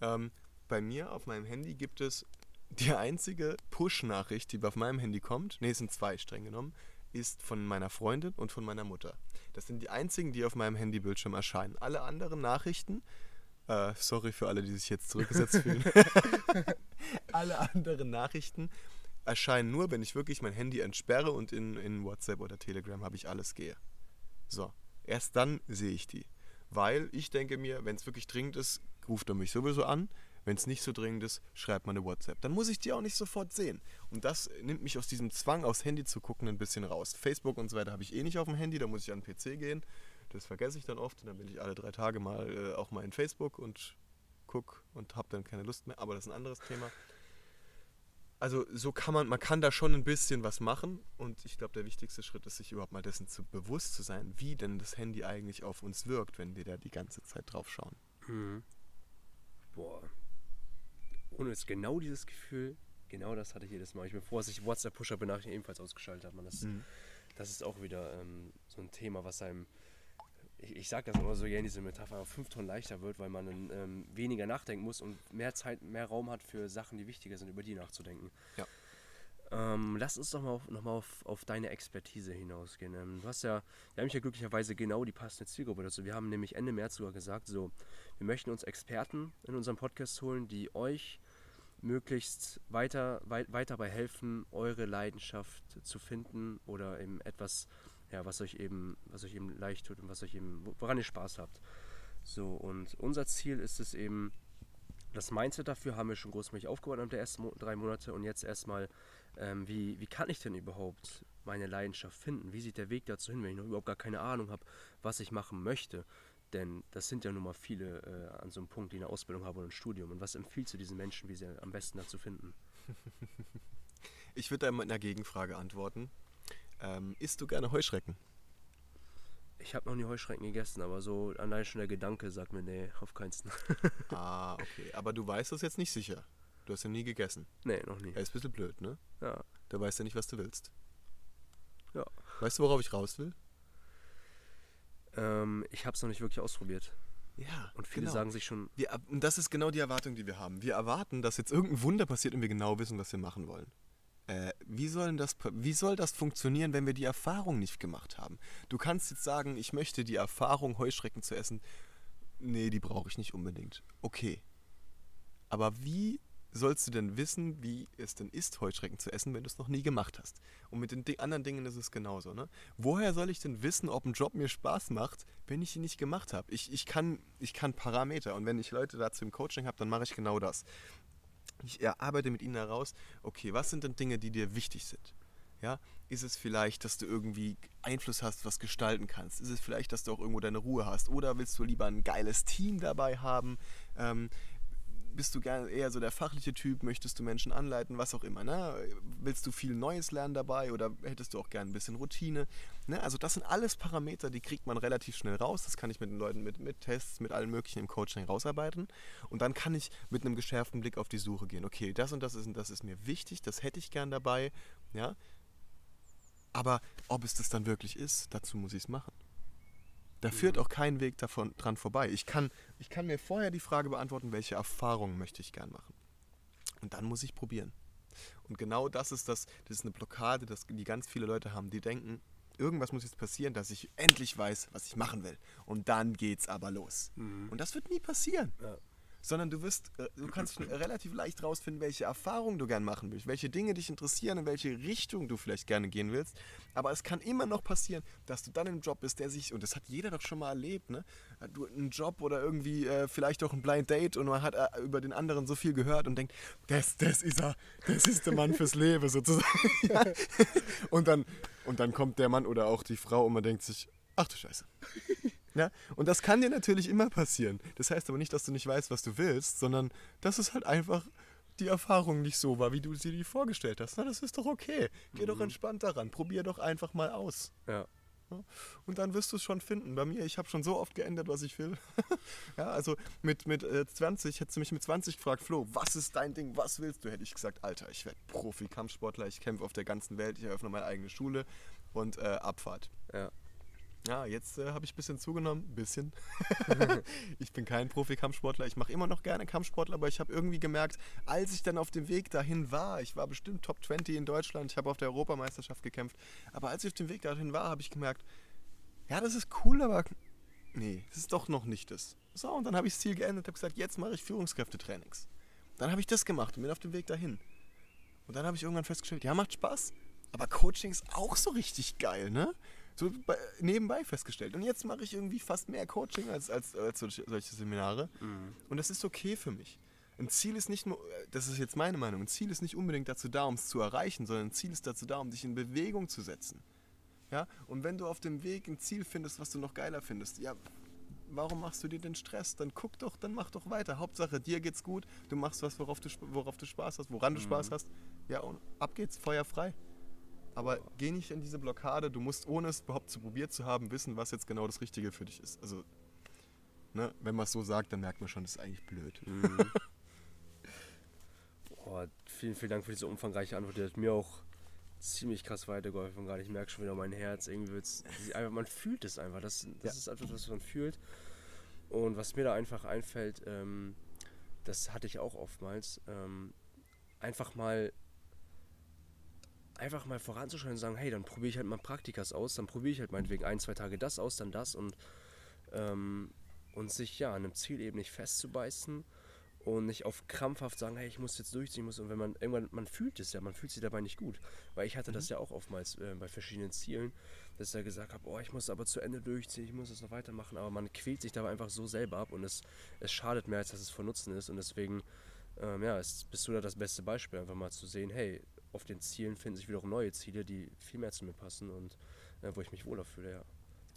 [SPEAKER 2] Ähm, bei mir auf meinem Handy gibt es die einzige Push-Nachricht, die auf meinem Handy kommt. Ne, es sind zwei streng genommen ist von meiner Freundin und von meiner Mutter. Das sind die einzigen, die auf meinem Handybildschirm erscheinen. Alle anderen Nachrichten, äh, sorry für alle, die sich jetzt zurückgesetzt fühlen, alle anderen Nachrichten erscheinen nur, wenn ich wirklich mein Handy entsperre und in, in WhatsApp oder Telegram habe ich alles gehe. So, erst dann sehe ich die. Weil ich denke mir, wenn es wirklich dringend ist, ruft er mich sowieso an. Wenn es nicht so dringend ist, schreibt mal eine WhatsApp. Dann muss ich die auch nicht sofort sehen. Und das nimmt mich aus diesem Zwang, aufs Handy zu gucken, ein bisschen raus. Facebook und so weiter habe ich eh nicht auf dem Handy, da muss ich an den PC gehen. Das vergesse ich dann oft und dann bin ich alle drei Tage mal äh, auch mal in Facebook und guck und habe dann keine Lust mehr. Aber das ist ein anderes Thema. Also so kann man, man kann da schon ein bisschen was machen und ich glaube, der wichtigste Schritt ist, sich überhaupt mal dessen zu bewusst zu sein, wie denn das Handy eigentlich auf uns wirkt, wenn wir da die ganze Zeit drauf schauen.
[SPEAKER 1] Mhm. Boah. Ohne jetzt genau dieses Gefühl, genau das hatte ich jedes Mal. Ich bevor ich WhatsApp-Pusher-Benachrichtigungen ebenfalls ausgeschaltet habe. Man, das,
[SPEAKER 2] Mhm.
[SPEAKER 1] das ist auch wieder ähm, so ein Thema, was einem, ich, ich sage das immer so gerne, diese Metapher, fünf Tonnen leichter wird, weil man dann, ähm, weniger nachdenken muss und mehr Zeit, mehr Raum hat für Sachen, die wichtiger sind, über die nachzudenken.
[SPEAKER 2] Ja.
[SPEAKER 1] Ähm, lass uns doch mal auf, noch mal auf, auf deine Expertise hinausgehen. Ähm, du hast ja, wir haben ja glücklicherweise genau die passende Zielgruppe dazu. Wir haben nämlich Ende März sogar gesagt, so, wir möchten uns Experten in unserem Podcast holen, die euch möglichst weiter, wei weiter dabei helfen, eure Leidenschaft zu finden oder eben etwas, ja, was euch eben, was euch eben leicht tut und was euch eben, woran ihr Spaß habt. So, und unser Ziel ist es eben, das Mindset dafür haben wir schon großmäßig aufgebaut in der ersten drei Monate und jetzt erstmal, ähm, wie, wie kann ich denn überhaupt meine Leidenschaft finden? Wie sieht der Weg dazu hin, wenn ich noch überhaupt gar keine Ahnung habe, was ich machen möchte? Denn das sind ja nun mal viele äh, an so einem Punkt, die eine Ausbildung haben oder ein Studium. Und was empfiehlst du diesen Menschen, wie sie am besten dazu finden?
[SPEAKER 2] Ich würde da mit einer Gegenfrage antworten. Ähm, isst du gerne Heuschrecken?
[SPEAKER 1] Ich habe noch nie Heuschrecken gegessen, aber so allein schon der Gedanke sagt mir, nee, auf keinen Fall.
[SPEAKER 2] ah, okay. Aber du weißt das jetzt nicht sicher. Du hast ja nie gegessen.
[SPEAKER 1] nee, noch nie.
[SPEAKER 2] Er ist ein bisschen blöd, ne?
[SPEAKER 1] Ja,
[SPEAKER 2] Da weißt du nicht, was du willst.
[SPEAKER 1] ja.
[SPEAKER 2] Weißt du, worauf ich raus will?
[SPEAKER 1] Ähm, ich habe es noch nicht wirklich ausprobiert.
[SPEAKER 2] Ja.
[SPEAKER 1] Und viele sagen sich schon,
[SPEAKER 2] Wir, und das ist genau die Erwartung, die wir haben. Wir erwarten, dass jetzt irgendein Wunder passiert und wir genau wissen, was wir machen wollen. Äh, wie, soll das, wie soll das funktionieren, wenn wir die Erfahrung nicht gemacht haben? Du kannst jetzt sagen, ich möchte die Erfahrung, Heuschrecken zu essen. Nee, die brauche ich nicht unbedingt. Okay. Aber wie sollst du denn wissen, wie es denn ist, Heuschrecken zu essen, wenn du es noch nie gemacht hast? Und mit den anderen Dingen ist es genauso. Ne? Woher soll ich denn wissen, ob ein Job mir Spaß macht, wenn ich ihn nicht gemacht habe? Ich, ich, kann, ich kann Parameter und wenn ich Leute dazu im Coaching habe, dann mache ich genau das. Ich erarbeite mit ihnen heraus, okay, was sind denn Dinge, die dir wichtig sind? Ja, ist es vielleicht, dass du irgendwie Einfluss hast, was gestalten kannst? Ist es vielleicht, dass du auch irgendwo deine Ruhe hast? Oder willst du lieber ein geiles Team dabei haben? Ähm, bist du gerne eher so der fachliche Typ? Möchtest du Menschen anleiten? Was auch immer. Ne? Willst du viel Neues lernen dabei oder hättest du auch gerne ein bisschen Routine? Ne? Also das sind alles Parameter, die kriegt man relativ schnell raus. Das kann ich mit den Leuten mit, mit Tests, mit allem Möglichen im Coaching rausarbeiten. Und dann kann ich mit einem geschärften Blick auf die Suche gehen. Okay, das und das ist, und das ist mir wichtig, das hätte ich gern dabei. Ja? Aber ob es das dann wirklich ist, dazu muss ich es machen. Da führt auch kein Weg davon dran vorbei. Ich kann, ich kann mir vorher die Frage beantworten, welche Erfahrungen möchte ich gern machen. Und dann muss ich probieren. Und genau das ist das, das ist eine Blockade, das, die ganz viele Leute haben, die denken, irgendwas muss jetzt passieren, dass ich endlich weiß, was ich machen will. Und dann geht's aber los. Und das wird nie passieren.
[SPEAKER 1] Ja.
[SPEAKER 2] Sondern du wirst, äh, du kannst relativ leicht rausfinden, welche Erfahrungen du gern machen willst, welche Dinge dich interessieren, in welche Richtung du vielleicht gerne gehen willst. Aber es kann immer noch passieren, dass du dann im Job bist, der sich, und das hat jeder doch schon mal erlebt, ne? Du einen Job oder irgendwie äh, vielleicht auch ein Blind Date und man hat äh, über den anderen so viel gehört und denkt, das, das ist er, das ist der Mann fürs Leben sozusagen. ja. und, dann, und dann kommt der Mann oder auch die Frau und man denkt sich, ach du Scheiße. Ja, und das kann dir natürlich immer passieren. Das heißt aber nicht, dass du nicht weißt, was du willst, sondern dass es halt einfach die Erfahrung nicht so war, wie du sie dir vorgestellt hast. Na, das ist doch okay. Geh doch entspannt daran. Probier doch einfach mal aus.
[SPEAKER 1] Ja.
[SPEAKER 2] Ja, Und dann wirst du es schon finden. Bei mir, ich habe schon so oft geändert, was ich will. ja, also mit, mit äh, 20, hättest du mich mit 20 gefragt, Flo, was ist dein Ding, was willst du? Hätte ich gesagt, Alter, ich werde Profi-Kampfsportler, ich kämpfe auf der ganzen Welt, ich eröffne meine eigene Schule und äh, Abfahrt.
[SPEAKER 1] Ja.
[SPEAKER 2] Ja, jetzt äh, habe ich ein bisschen zugenommen. Ein bisschen. ich bin kein Profi-Kampfsportler. Ich mache immer noch gerne Kampfsportler, aber ich habe irgendwie gemerkt, als ich dann auf dem Weg dahin war, ich war bestimmt Top 20 in Deutschland, ich habe auf der Europameisterschaft gekämpft, aber als ich auf dem Weg dahin war, habe ich gemerkt, ja, das ist cool, aber nee, das ist doch noch nicht das. So, und dann habe ich das Ziel geändert, habe gesagt, jetzt mache ich Führungskräftetrainings. Dann habe ich das gemacht und bin auf dem Weg dahin. Und dann habe ich irgendwann festgestellt, ja, macht Spaß, aber Coaching ist auch so richtig geil, ne? So bei, nebenbei festgestellt. Und jetzt mache ich irgendwie fast mehr Coaching als, als, als solche, Seminare. Und das ist okay für mich. Ein Ziel ist nicht nur, das ist jetzt meine Meinung, ein Ziel ist nicht unbedingt dazu da, um es zu erreichen, sondern ein Ziel ist dazu da, um dich in Bewegung zu setzen. Ja? Und wenn du auf dem Weg ein Ziel findest, was du noch geiler findest, ja, warum machst du dir den Stress? Dann guck doch, dann mach doch weiter. Hauptsache, dir geht's gut, du machst was, worauf du, worauf du Spaß hast, woran du mhm. Spaß hast. Ja, und ab geht's, Feuer frei. Aber geh nicht in diese Blockade, du musst, ohne es überhaupt zu probiert zu haben, wissen, was jetzt genau das Richtige für dich ist. Also, ne, wenn man es so sagt, dann merkt man schon, das ist eigentlich blöd. Mhm.
[SPEAKER 1] oh, vielen, vielen Dank für diese umfangreiche Antwort. Die hat mir auch ziemlich krass weitergeholfen gerade. Ich merke schon wieder mein Herz. Irgendwie wird's, einfach, man fühlt es einfach. Das, das ja. ist einfach, was man fühlt. Und was mir da einfach einfällt, ähm, das hatte ich auch oftmals, ähm, einfach mal einfach mal voranzuschauen und sagen, hey, dann probiere ich halt mal Praktikas aus, dann probiere ich halt meinetwegen ein, zwei Tage das aus, dann das und, ähm, und sich ja an einem Ziel eben nicht festzubeißen und nicht auf krampfhaft sagen, hey, ich muss jetzt durchziehen muss und wenn man irgendwann man fühlt es ja, man fühlt sich dabei nicht gut, weil ich hatte mhm. das ja auch oftmals äh, bei verschiedenen Zielen, dass ich ja gesagt habe, oh, ich muss aber zu Ende durchziehen, ich muss das noch weitermachen, aber man quält sich dabei einfach so selber ab und es, es schadet mehr, als dass es von Nutzen ist und deswegen ähm, ja, bist du da das beste Beispiel, einfach mal zu sehen, hey, auf den Zielen finden sich wiederum neue Ziele, die viel mehr zu mir passen und äh, wo ich mich wohler fühle, ja.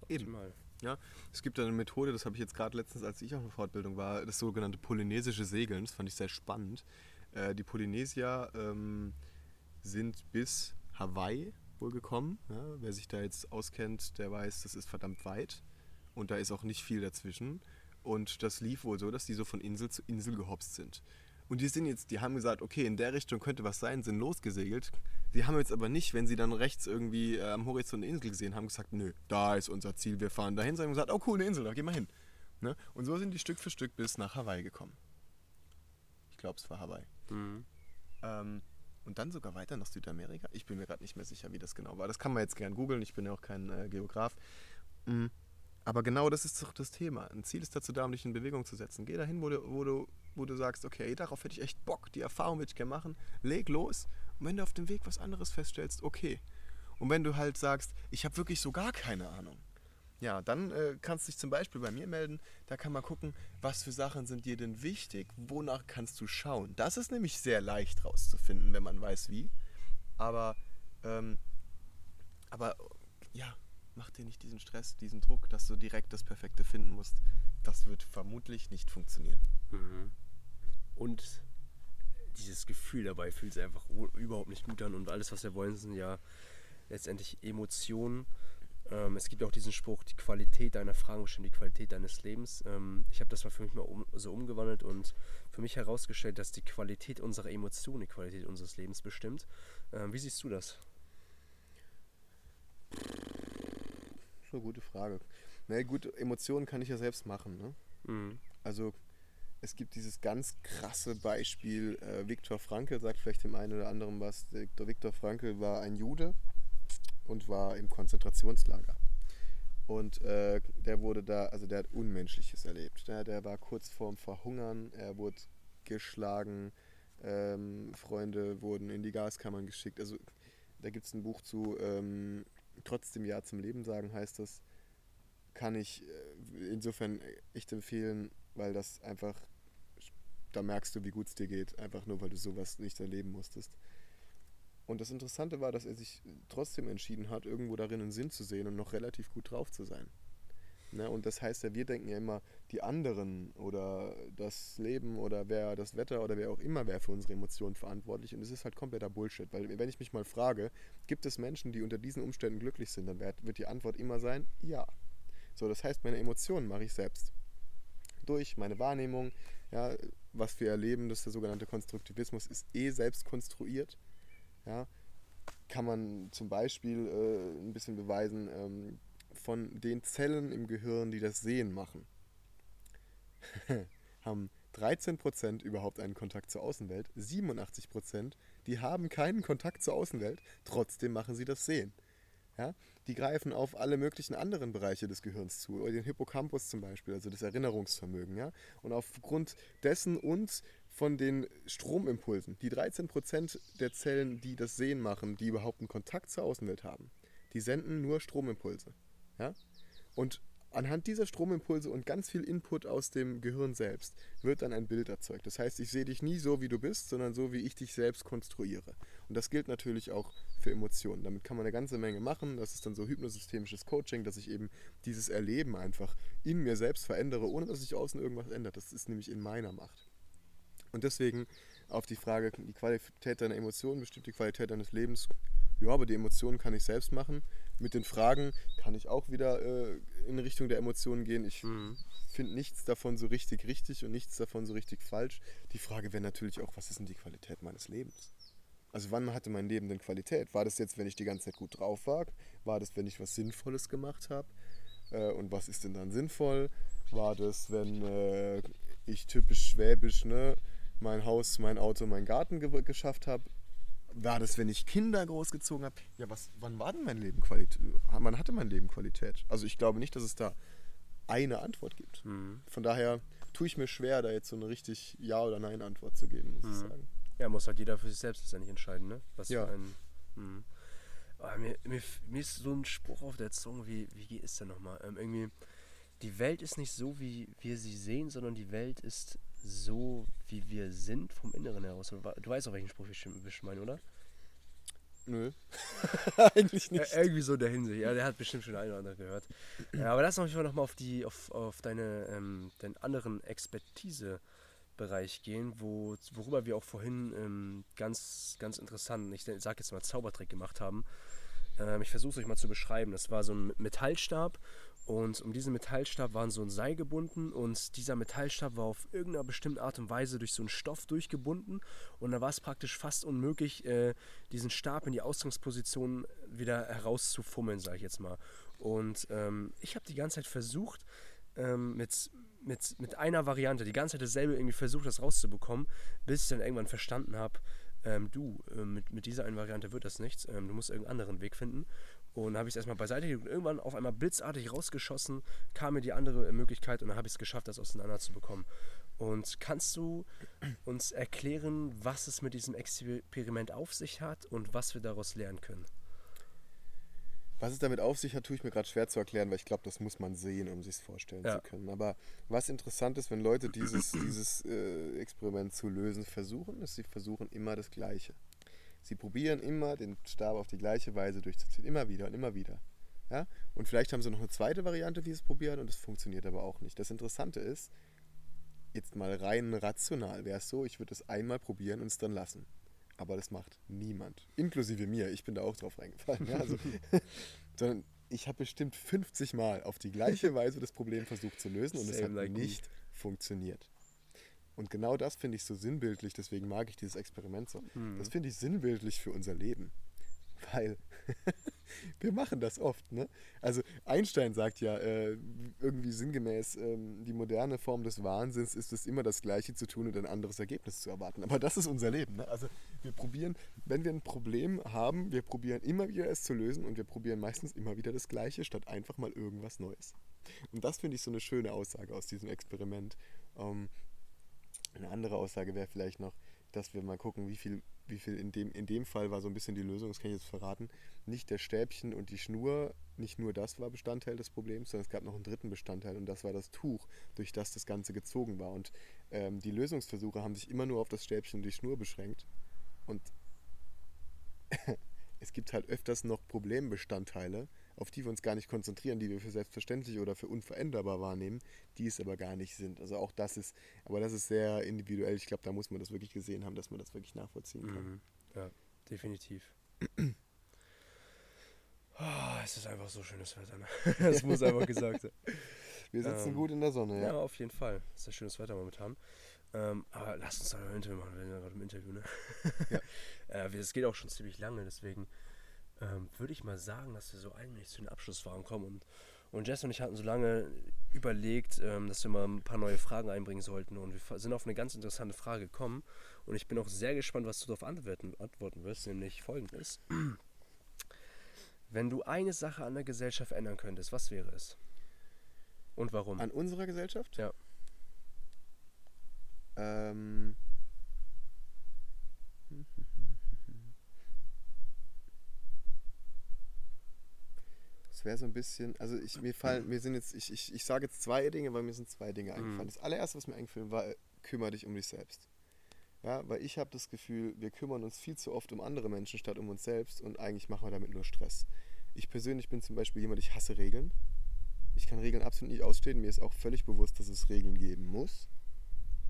[SPEAKER 2] Optimal. Eben. Ja, es gibt eine Methode, das habe ich jetzt gerade letztens, als ich auf einer Fortbildung war, das sogenannte polynesische Segeln. Das fand ich sehr spannend. Äh, die Polynesier ähm, sind bis Hawaii wohl gekommen. Ja, wer sich da jetzt auskennt, der weiß, das ist verdammt weit und da ist auch nicht viel dazwischen. Und das lief wohl so, dass die so von Insel zu Insel gehopst sind. Und die sind jetzt, die haben gesagt, okay, in der Richtung könnte was sein, sind losgesegelt. Sie haben jetzt aber nicht, wenn sie dann rechts irgendwie äh, am Horizont eine Insel gesehen haben, gesagt, nö, da ist unser Ziel, wir fahren dahin, sondern gesagt, oh cool, eine Insel, da gehen wir hin. Ne? Und so sind die Stück für Stück bis nach Hawaii gekommen. Ich glaube, es war Hawaii. Mhm. Ähm, und dann sogar weiter nach Südamerika. Ich bin mir gerade nicht mehr sicher, wie das genau war. Das kann man jetzt gern googeln, ich bin ja auch kein äh, Geograf. Mhm. Aber genau das ist doch das Thema. Ein Ziel ist dazu da, um dich in Bewegung zu setzen. Geh dahin, wo du, wo du, wo du sagst, okay, darauf hätte ich echt Bock, die Erfahrung würde ich gerne machen. Leg los. Und wenn du auf dem Weg was anderes feststellst, okay. Und wenn du halt sagst, ich habe wirklich so gar keine Ahnung, ja, dann äh, kannst du dich zum Beispiel bei mir melden. Da kann man gucken, was für Sachen sind dir denn wichtig, wonach kannst du schauen. Das ist nämlich sehr leicht rauszufinden, wenn man weiß wie. Aber, ähm, aber ja, mach dir nicht diesen Stress, diesen Druck, dass du direkt das Perfekte finden musst. Das wird vermutlich nicht funktionieren. Mhm.
[SPEAKER 1] Und dieses Gefühl dabei fühlt sich einfach überhaupt nicht gut an. Und alles, was wir wollen, sind ja letztendlich Emotionen. Ähm, es gibt auch diesen Spruch, die Qualität deiner Fragen bestimmt die Qualität deines Lebens. Ähm, ich habe das mal für mich mal um, so umgewandelt und für mich herausgestellt, dass die Qualität unserer Emotionen die Qualität unseres Lebens bestimmt. Ähm, wie siehst du das?
[SPEAKER 2] Eine gute Frage. Na gut, Emotionen kann ich ja selbst machen. Ne? Mhm. Also es gibt dieses ganz krasse Beispiel, äh, Viktor Frankl sagt vielleicht dem einen oder anderen was. Viktor, Viktor Frankl war ein Jude und war im Konzentrationslager. Und äh, der wurde da, also der hat Unmenschliches erlebt. Der, der war kurz vorm Verhungern, er wurde geschlagen, ähm, Freunde wurden in die Gaskammern geschickt. Also da gibt es ein Buch zu, ähm, trotzdem Ja zum Leben sagen, heißt das, kann ich äh, insofern echt empfehlen, weil das einfach, da merkst du, wie gut es dir geht, einfach nur, weil du sowas nicht erleben musstest. Und das Interessante war, dass er sich trotzdem entschieden hat, irgendwo darin einen Sinn zu sehen und noch relativ gut drauf zu sein. Ne? Und das heißt ja, wir denken ja immer, die anderen oder das Leben oder wer das Wetter oder wer auch immer wäre für unsere Emotionen verantwortlich. Und es ist halt kompletter Bullshit, weil wenn ich mich mal frage, gibt es Menschen, die unter diesen Umständen glücklich sind, dann wird die Antwort immer sein, ja. So, das heißt, meine Emotionen mache ich selbst. Durch meine Wahrnehmung, ja, was wir erleben, das ist der sogenannte Konstruktivismus, ist eh selbst konstruiert. Ja, kann man zum Beispiel äh, ein bisschen beweisen, ähm, von den Zellen im Gehirn, die das Sehen machen, haben 13% überhaupt einen Kontakt zur Außenwelt, 87% die haben keinen Kontakt zur Außenwelt, trotzdem machen sie das Sehen. Ja? Die greifen auf alle möglichen anderen Bereiche des Gehirns zu, den Hippocampus zum Beispiel, also das Erinnerungsvermögen. Ja? Und aufgrund dessen und von den Stromimpulsen, die 13% der Zellen, die das Sehen machen, die überhaupt einen Kontakt zur Außenwelt haben, die senden nur Stromimpulse. Ja? Und anhand dieser Stromimpulse und ganz viel Input aus dem Gehirn selbst wird dann ein Bild erzeugt. Das heißt, ich sehe dich nie so, wie du bist, sondern so, wie ich dich selbst konstruiere. Und das gilt natürlich auch für Emotionen. Damit kann man eine ganze Menge machen. Das ist dann so hypnosystemisches Coaching, dass ich eben dieses Erleben einfach in mir selbst verändere, ohne dass sich außen irgendwas ändert. Das ist nämlich in meiner Macht. Und deswegen auf die Frage, die Qualität deiner Emotionen bestimmt die Qualität deines Lebens. Ja, aber die Emotionen kann ich selbst machen. Mit den Fragen kann ich auch wieder äh, in Richtung der Emotionen gehen. Ich mhm. finde nichts davon so richtig richtig und nichts davon so richtig falsch. Die Frage wäre natürlich auch, was ist denn die Qualität meines Lebens? Also wann hatte mein Leben denn Qualität? War das jetzt, wenn ich die ganze Zeit gut drauf war? War das, wenn ich was Sinnvolles gemacht habe? Äh, und was ist denn dann sinnvoll? War das, wenn äh, ich typisch schwäbisch, ne? mein Haus, mein Auto, mein Garten ge geschafft habe. War das, wenn ich Kinder großgezogen habe? Ja, was, wann war denn mein Leben Qualität? Wann hatte mein Leben Qualität? Also ich glaube nicht, dass es da eine Antwort gibt. Mhm. Von daher tue ich mir schwer, da jetzt so eine richtig Ja- oder Nein-Antwort zu geben, muss mhm. ich sagen.
[SPEAKER 1] Ja, muss halt jeder für sich selbst letztendlich entscheiden, ne? Was ja. Ein, mhm. mir, mir, mir, ist so ein Spruch auf der Zunge, wie, wie ist der nochmal? Ähm, irgendwie, die Welt ist nicht so, wie wir sie sehen, sondern die Welt ist so, wie wir sind vom Inneren heraus. Du weißt auch, welchen Spruch ich meine, oder?
[SPEAKER 2] Nö. Eigentlich nicht.
[SPEAKER 1] Ja, irgendwie so in der Hinsicht. Ja, der hat bestimmt schon ein oder andere gehört. Ja, aber lass uns noch mal auf, die, auf, auf deine, ähm, deinen anderen Expertisebereich gehen, wo, worüber wir auch vorhin ähm, ganz, ganz interessant, ich sag jetzt mal Zaubertrick gemacht haben. Ähm, ich versuche es euch mal zu beschreiben. Das war so ein Metallstab und um diesen Metallstab waren so ein Seil gebunden und dieser Metallstab war auf irgendeiner bestimmten Art und Weise durch so einen Stoff durchgebunden und da war es praktisch fast unmöglich, äh, diesen Stab in die Ausgangsposition wieder herauszufummeln, sage ich jetzt mal. Und ähm, ich habe die ganze Zeit versucht, ähm, mit, mit, mit einer Variante, die ganze Zeit dasselbe irgendwie versucht, das rauszubekommen, bis ich dann irgendwann verstanden habe, ähm, du, äh, mit, mit dieser einen Variante wird das nichts, ähm, du musst irgendeinen anderen Weg finden. Und habe ich es erstmal beiseite gelegt und irgendwann auf einmal blitzartig rausgeschossen, kam mir die andere Möglichkeit und dann habe ich es geschafft, das auseinander zu bekommen. Und kannst du uns erklären, was es mit diesem Experiment auf sich hat und was wir daraus lernen können?
[SPEAKER 2] Was es damit auf sich hat, tue ich mir gerade schwer zu erklären, weil ich glaube, das muss man sehen, um sich es vorstellen ja. zu können. Aber was interessant ist, wenn Leute dieses, dieses äh, Experiment zu lösen versuchen, ist, sie versuchen immer das Gleiche. Sie probieren immer den Stab auf die gleiche Weise durchzuziehen. Immer wieder und immer wieder. Ja? Und vielleicht haben sie noch eine zweite Variante, wie sie es probieren, und es funktioniert aber auch nicht. Das Interessante ist, jetzt mal rein rational wäre es so, ich würde es einmal probieren und es dann lassen. Aber das macht niemand. Inklusive mir. Ich bin da auch drauf reingefallen. Ja? Also, sondern ich habe bestimmt 50 Mal auf die gleiche Weise das Problem versucht zu lösen und es hat like nicht me. funktioniert. Und genau das finde ich so sinnbildlich, deswegen mag ich dieses Experiment so. Mhm. Das finde ich sinnbildlich für unser Leben. Weil wir machen das oft. Ne? Also Einstein sagt ja äh, irgendwie sinngemäß, ähm, die moderne Form des Wahnsinns ist es immer das Gleiche zu tun und ein anderes Ergebnis zu erwarten. Aber das ist unser Leben. Ne? Also wir probieren, wenn wir ein Problem haben, wir probieren immer wieder es zu lösen und wir probieren meistens immer wieder das Gleiche, statt einfach mal irgendwas Neues. Und das finde ich so eine schöne Aussage aus diesem Experiment. Ähm, eine andere Aussage wäre vielleicht noch, dass wir mal gucken, wie viel, wie viel in dem, in dem Fall war so ein bisschen die Lösung, das kann ich jetzt verraten. Nicht der Stäbchen und die Schnur, nicht nur das war Bestandteil des Problems, sondern es gab noch einen dritten Bestandteil und das war das Tuch, durch das das Ganze gezogen war. Und ähm, die Lösungsversuche haben sich immer nur auf das Stäbchen und die Schnur beschränkt. Und es gibt halt öfters noch Problembestandteile, auf die wir uns gar nicht konzentrieren, die wir für selbstverständlich oder für unveränderbar wahrnehmen, die es aber gar nicht sind. Also auch das ist, aber das ist sehr individuell. Ich glaube, da muss man das wirklich gesehen haben, dass man das wirklich nachvollziehen kann. Mhm.
[SPEAKER 1] Ja, definitiv. oh, es ist einfach so schönes Wetter. Ne? Das muss einfach gesagt sein.
[SPEAKER 2] Wir sitzen ähm, gut in der Sonne, ja.
[SPEAKER 1] Ja, auf jeden Fall. Es ist ein schönes Wetter momentan. Ähm, aber lass uns doch ein Interview machen, wir sind ja gerade im Interview, ne? Ja. äh, es geht auch schon ziemlich lange, deswegen ähm, würde ich mal sagen, dass wir so eigentlich zu den Abschlussfragen kommen. Und, und Jess und ich hatten so lange überlegt, ähm, dass wir mal ein paar neue Fragen einbringen sollten. Und wir sind auf eine ganz interessante Frage gekommen. Und ich bin auch sehr gespannt, was du darauf antworten, antworten wirst, nämlich folgendes. Wenn du eine Sache an der Gesellschaft ändern könntest, was wäre es? Und warum?
[SPEAKER 2] An unserer Gesellschaft?
[SPEAKER 1] Ja.
[SPEAKER 2] Ähm. wäre so ein bisschen, also ich, mir fallen, mir sind jetzt, ich, ich, ich sage jetzt zwei Dinge, weil mir sind zwei Dinge eingefallen.
[SPEAKER 1] Mhm.
[SPEAKER 2] Das allererste, was mir eingefallen war, kümmere dich um dich selbst. Ja, weil ich habe das Gefühl, wir kümmern uns viel zu oft um andere Menschen statt um uns selbst und eigentlich machen wir damit nur Stress. Ich persönlich bin zum Beispiel jemand, ich hasse Regeln. Ich kann Regeln absolut nicht ausstehen. Mir ist auch völlig bewusst, dass es Regeln geben muss.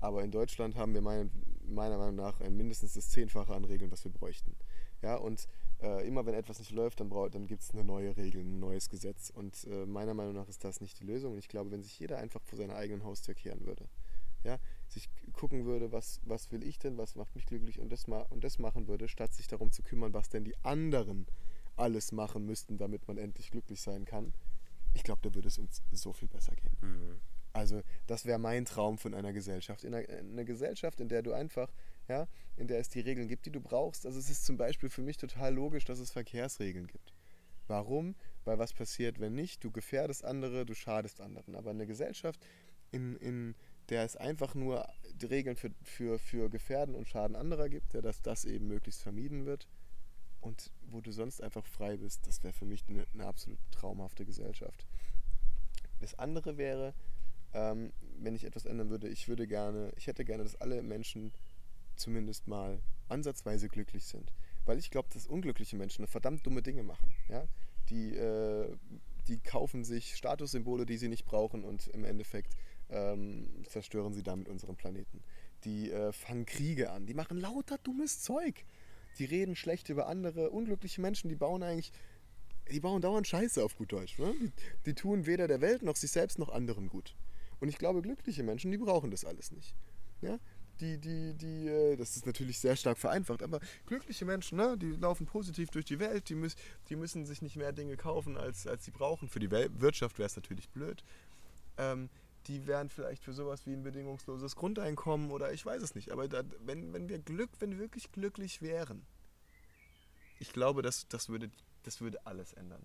[SPEAKER 2] Aber in Deutschland haben wir mein, meiner Meinung nach ein mindestens das Zehnfache an Regeln, was wir bräuchten. Ja, und äh, immer wenn etwas nicht läuft, dann, dann gibt es eine neue Regel, ein neues Gesetz. Und äh, meiner Meinung nach ist das nicht die Lösung. Und ich glaube, wenn sich jeder einfach vor seiner eigenen Haustür kehren würde, ja, sich gucken würde, was, was will ich denn, was macht mich glücklich und das, ma und das machen würde, statt sich darum zu kümmern, was denn die anderen alles machen müssten, damit man endlich glücklich sein kann, ich glaube, da würde es uns so viel besser gehen.
[SPEAKER 1] Mhm.
[SPEAKER 2] Also das wäre mein Traum von einer Gesellschaft. In einer, in einer Gesellschaft, in der du einfach, ja, in der es die Regeln gibt, die du brauchst. Also es ist zum Beispiel für mich total logisch, dass es Verkehrsregeln gibt. Warum? Weil was passiert, wenn nicht? Du gefährdest andere, du schadest anderen. Aber eine Gesellschaft, in, in der es einfach nur Regeln für, für, für Gefährden und Schaden anderer gibt, ja, dass das eben möglichst vermieden wird und wo du sonst einfach frei bist, das wäre für mich eine, eine absolut traumhafte Gesellschaft. Das andere wäre, ähm, wenn ich etwas ändern würde, ich würde gerne, ich hätte gerne, dass alle Menschen zumindest mal ansatzweise glücklich sind. Weil ich glaube, dass unglückliche Menschen verdammt dumme Dinge machen. Ja? Die, äh, die kaufen sich Statussymbole, die sie nicht brauchen und im Endeffekt ähm, zerstören sie damit unseren Planeten. Die äh, fangen Kriege an, die machen lauter dummes Zeug. Die reden schlecht über andere unglückliche Menschen, die bauen eigentlich, die bauen dauernd Scheiße auf gut Deutsch. Ne? Die, die tun weder der Welt noch sich selbst noch anderen gut. Und ich glaube, glückliche Menschen, die brauchen das alles nicht. Ja? Die, die, die, äh, das ist natürlich sehr stark vereinfacht, aber glückliche Menschen, ne, die laufen positiv durch die Welt, die, müß, die müssen sich nicht mehr Dinge kaufen, als, als sie brauchen. Für die Wirtschaft wäre es natürlich blöd. Ähm, die wären vielleicht für sowas wie ein bedingungsloses Grundeinkommen oder ich weiß es nicht. Aber da, wenn, wenn wir Glück, wenn wir wirklich glücklich wären, ich glaube, das, das, würde, das würde alles ändern.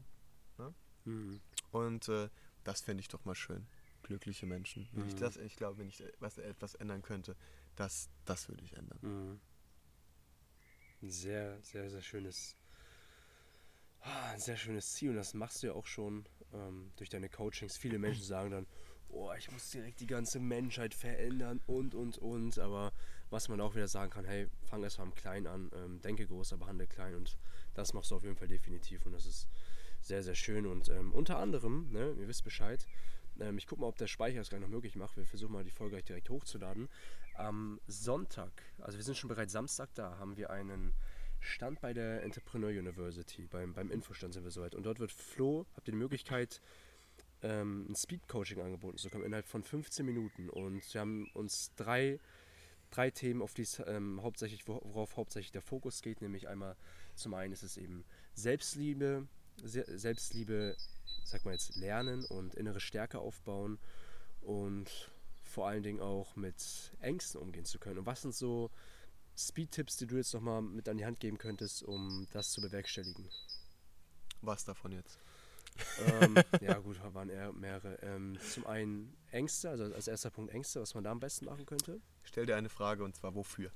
[SPEAKER 1] Mhm.
[SPEAKER 2] Und äh, das fände ich doch mal schön. Glückliche Menschen. Wenn ich,
[SPEAKER 1] Mhm.
[SPEAKER 2] das, ich glaube, wenn ich was, etwas ändern könnte, das, das würde ich ändern.
[SPEAKER 1] Mhm. Ein sehr, sehr, sehr schönes, ah, ein sehr schönes Ziel und das machst du ja auch schon ähm, durch deine Coachings. Viele Menschen sagen dann, oh, ich muss direkt die ganze Menschheit verändern und, und, und. Aber was man auch wieder sagen kann, hey, fang erst mal am Kleinen an, ähm, denke groß, aber handle klein und das machst du auf jeden Fall definitiv und das ist sehr, sehr schön und ähm, unter anderem, ne, ihr wisst Bescheid, ähm, ich gucke mal, ob der Speicher es gleich noch möglich macht. Wir versuchen mal die Folge direkt hochzuladen. Am Sonntag, also wir sind schon bereits Samstag da, haben wir einen Stand bei der Entrepreneur University. Beim, beim Infostand sind wir soweit. Und dort wird Flo, habt ihr die Möglichkeit, ähm, ein Speed-Coaching angeboten zu bekommen innerhalb von 15 Minuten. Und wir haben uns drei, drei Themen, auf die es ähm, hauptsächlich, wo- worauf hauptsächlich der Fokus geht, nämlich einmal zum einen ist es eben Selbstliebe, Se Selbstliebe, sag mal jetzt, lernen und innere Stärke aufbauen und vor allen Dingen auch mit Ängsten umgehen zu können. Und was sind so Speed-Tipps, die du jetzt nochmal mit an die Hand geben könntest, um das zu bewerkstelligen?
[SPEAKER 2] Was davon jetzt?
[SPEAKER 1] ähm, ja, gut, waren eher mehrere. Ähm, zum einen Ängste, also als erster Punkt Ängste, was man da am besten machen könnte.
[SPEAKER 2] Ich stell dir eine Frage und zwar wofür?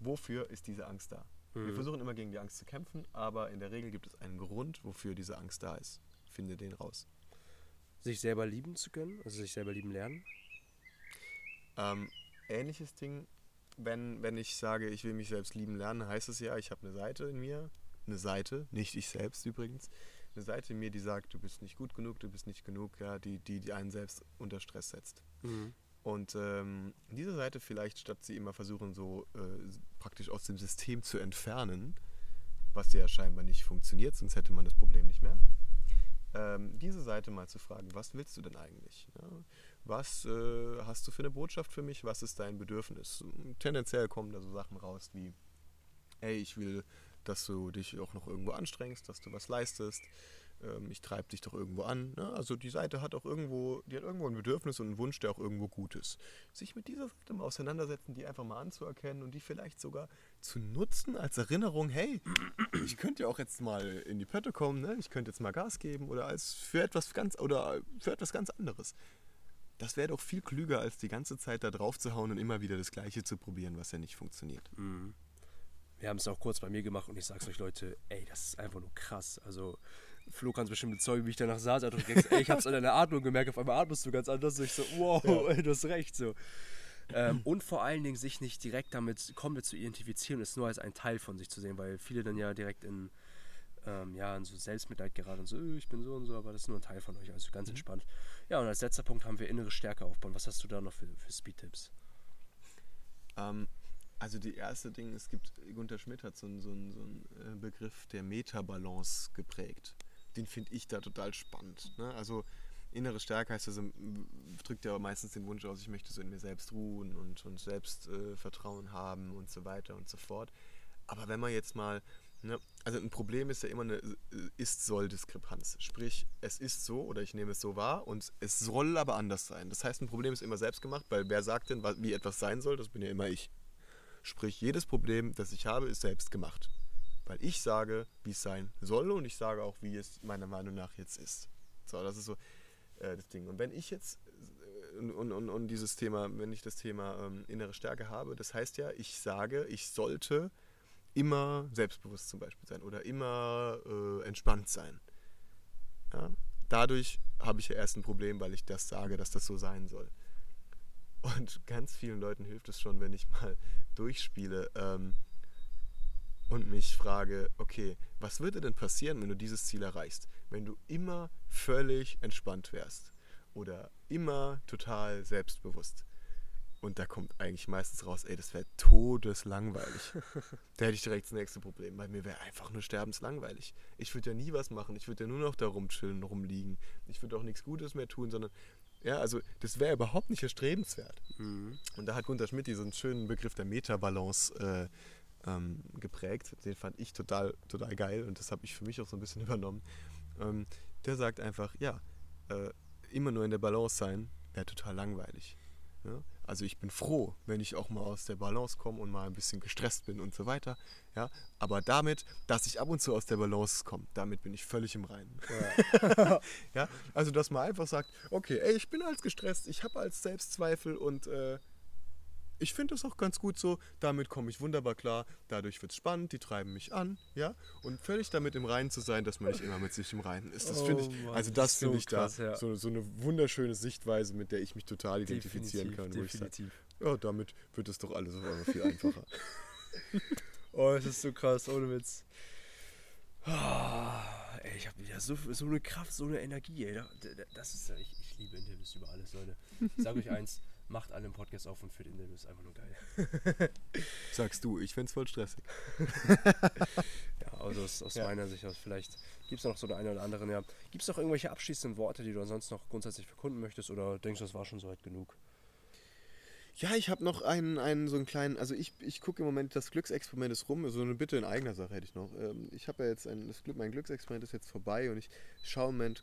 [SPEAKER 2] Wofür ist diese Angst da? Wir
[SPEAKER 1] Mhm.
[SPEAKER 2] versuchen immer gegen die Angst zu kämpfen, aber in der Regel gibt es einen Grund, wofür diese Angst da ist. Finde den raus.
[SPEAKER 1] Sich selber lieben zu können, also sich selber lieben lernen.
[SPEAKER 2] Ähm, ähnliches Ding, wenn, wenn ich sage, ich will mich selbst lieben lernen, heißt es ja, ich habe eine Seite in mir, eine Seite, nicht ich selbst übrigens, eine Seite in mir, die sagt, du bist nicht gut genug, du bist nicht genug, ja, die, die, die einen selbst unter Stress setzt. Und ähm, diese Seite vielleicht, statt sie immer versuchen, so äh, praktisch aus dem System zu entfernen, was ja scheinbar nicht funktioniert, sonst hätte man das Problem nicht mehr, ähm, diese Seite mal zu fragen, was willst du denn eigentlich? Ja? Was äh, hast du für eine Botschaft für mich? Was ist dein Bedürfnis? Tendenziell kommen da so Sachen raus wie, ey, ich will, dass du dich auch noch irgendwo anstrengst, dass du was leistest. Ähm, ich treibe dich doch irgendwo an. Ne? Also die Seite hat auch irgendwo, die hat irgendwo ein Bedürfnis und einen Wunsch, der auch irgendwo gut ist. Sich mit dieser Seite mal auseinandersetzen, die einfach mal anzuerkennen und die vielleicht sogar zu nutzen als Erinnerung, hey, ich könnte ja auch jetzt mal in die Pötte kommen, ne? ich könnte jetzt mal Gas geben oder als für etwas ganz oder für etwas ganz anderes. Das wäre doch viel klüger, als die ganze Zeit da drauf zu hauen und immer wieder das Gleiche zu probieren, was ja nicht funktioniert.
[SPEAKER 1] Wir haben es auch kurz bei mir gemacht und ich sag's euch, Leute, ey, das ist einfach nur krass. Also Flo kann es bestimmt bezeugen, wie ich danach saß. Also, ey, ich hab's an deiner Atmung gemerkt, auf einmal atmest du ganz anders. So ich so, wow, ja. ey, du hast recht. So. Ähm, und vor allen Dingen sich nicht direkt damit komplett zu identifizieren, ist nur als ein Teil von sich zu sehen, weil viele dann ja direkt in, ähm, ja, in so Selbstmitleid geraten und so, äh, ich bin so und so, aber das ist nur ein Teil von euch, also ganz mhm. entspannt. Ja, und als letzter Punkt haben wir innere Stärke aufbauen. Was hast du da noch für, für Speed-Tipps?
[SPEAKER 2] Ähm, also die erste Ding, es gibt, Gunter Schmidt hat so einen so so einen äh, Begriff der Metabalance geprägt. Den finde ich da total spannend. Ne? Also innere Stärke heißt also, drückt ja meistens den Wunsch aus, ich möchte so in mir selbst ruhen und, und Selbstvertrauen äh, haben und so weiter und so fort. Aber wenn man jetzt mal, ne, also ein Problem ist ja immer eine äh, Ist-Soll-Diskrepanz. Sprich, es ist so oder ich nehme es so wahr und es soll aber anders sein. Das heißt, ein Problem ist immer selbst gemacht, weil wer sagt denn, wie etwas sein soll? Das bin ja immer ich. Sprich, jedes Problem, das ich habe, ist selbst gemacht. Weil ich sage, wie es sein soll und ich sage auch, wie es meiner Meinung nach jetzt ist. So, das ist so äh, das Ding. Und wenn ich jetzt äh, und, und, und dieses Thema, wenn ich das Thema ähm, innere Stärke habe, das heißt ja, ich sage, ich sollte immer selbstbewusst zum Beispiel sein oder immer äh, entspannt sein. Ja? Dadurch habe ich ja erst ein Problem, weil ich das sage, dass das so sein soll. Und ganz vielen Leuten hilft es schon, wenn ich mal durchspiele ähm, und mich frage, okay, was würde denn passieren, wenn du dieses Ziel erreichst? Wenn du immer völlig entspannt wärst oder immer total selbstbewusst. Und da kommt eigentlich meistens raus, ey, das wäre todeslangweilig. da hätte ich direkt das nächste Problem. Bei mir wäre einfach nur sterbenslangweilig. Ich würde ja nie was machen. Ich würde ja nur noch da rumchillen, rumliegen. Ich würde auch nichts Gutes mehr tun, sondern ja, also das wäre überhaupt nicht erstrebenswert. Mhm. Und da hat Gunter Schmidt diesen schönen Begriff der Metabalance äh, ähm, geprägt. Den fand ich total, total geil und das habe ich für mich auch so ein bisschen übernommen. Ähm, der sagt einfach, ja, äh, immer nur in der Balance sein wäre total langweilig. Ja? Also ich bin froh, wenn ich auch mal aus der Balance komme und mal ein bisschen gestresst bin und so weiter. Ja, aber damit, dass ich ab und zu aus der Balance komme, damit bin ich völlig im Reinen. Ja. ja also dass man einfach sagt, okay, ey, ich bin als gestresst, ich habe als Selbstzweifel und äh, ich finde das auch ganz gut so. Damit komme ich wunderbar klar. Dadurch wird es spannend, die treiben mich an, ja. Und völlig damit im Reinen zu sein, dass man nicht immer mit sich im Reinen ist. Das finde ich, oh also das finde ich krass, da ja. so, so, eine wunderschöne Sichtweise, mit der ich mich total identifizieren definitiv, kann. Definitiv. Sag, ja, damit wird es doch alles auf einmal viel einfacher.
[SPEAKER 1] oh, es ist so krass, ohne Witz. Oh, ey, ich habe wieder so, so eine Kraft, so eine Energie, ey. Das ist, ich, ich liebe Interviews über alles, Leute. Ich sage euch eins, macht alle einen Podcast auf und führt Interviews. Einfach nur geil.
[SPEAKER 2] Sagst du, ich find's voll stressig.
[SPEAKER 1] ja, also aus, aus ja. meiner Sicht aus, vielleicht gibt es noch so der eine oder andere. Ja. Gibt es noch irgendwelche abschließenden Worte, die du ansonsten noch grundsätzlich verkunden möchtest oder denkst du, das war schon soweit genug?
[SPEAKER 2] Ja, ich habe noch einen, einen so einen kleinen, also ich, ich gucke im Moment, das Glücksexperiment ist rum, so eine Bitte in eigener Sache hätte ich noch. Ähm, ich habe ja jetzt, ein, das Glück, mein Glücksexperiment ist jetzt vorbei und ich schaue im Moment,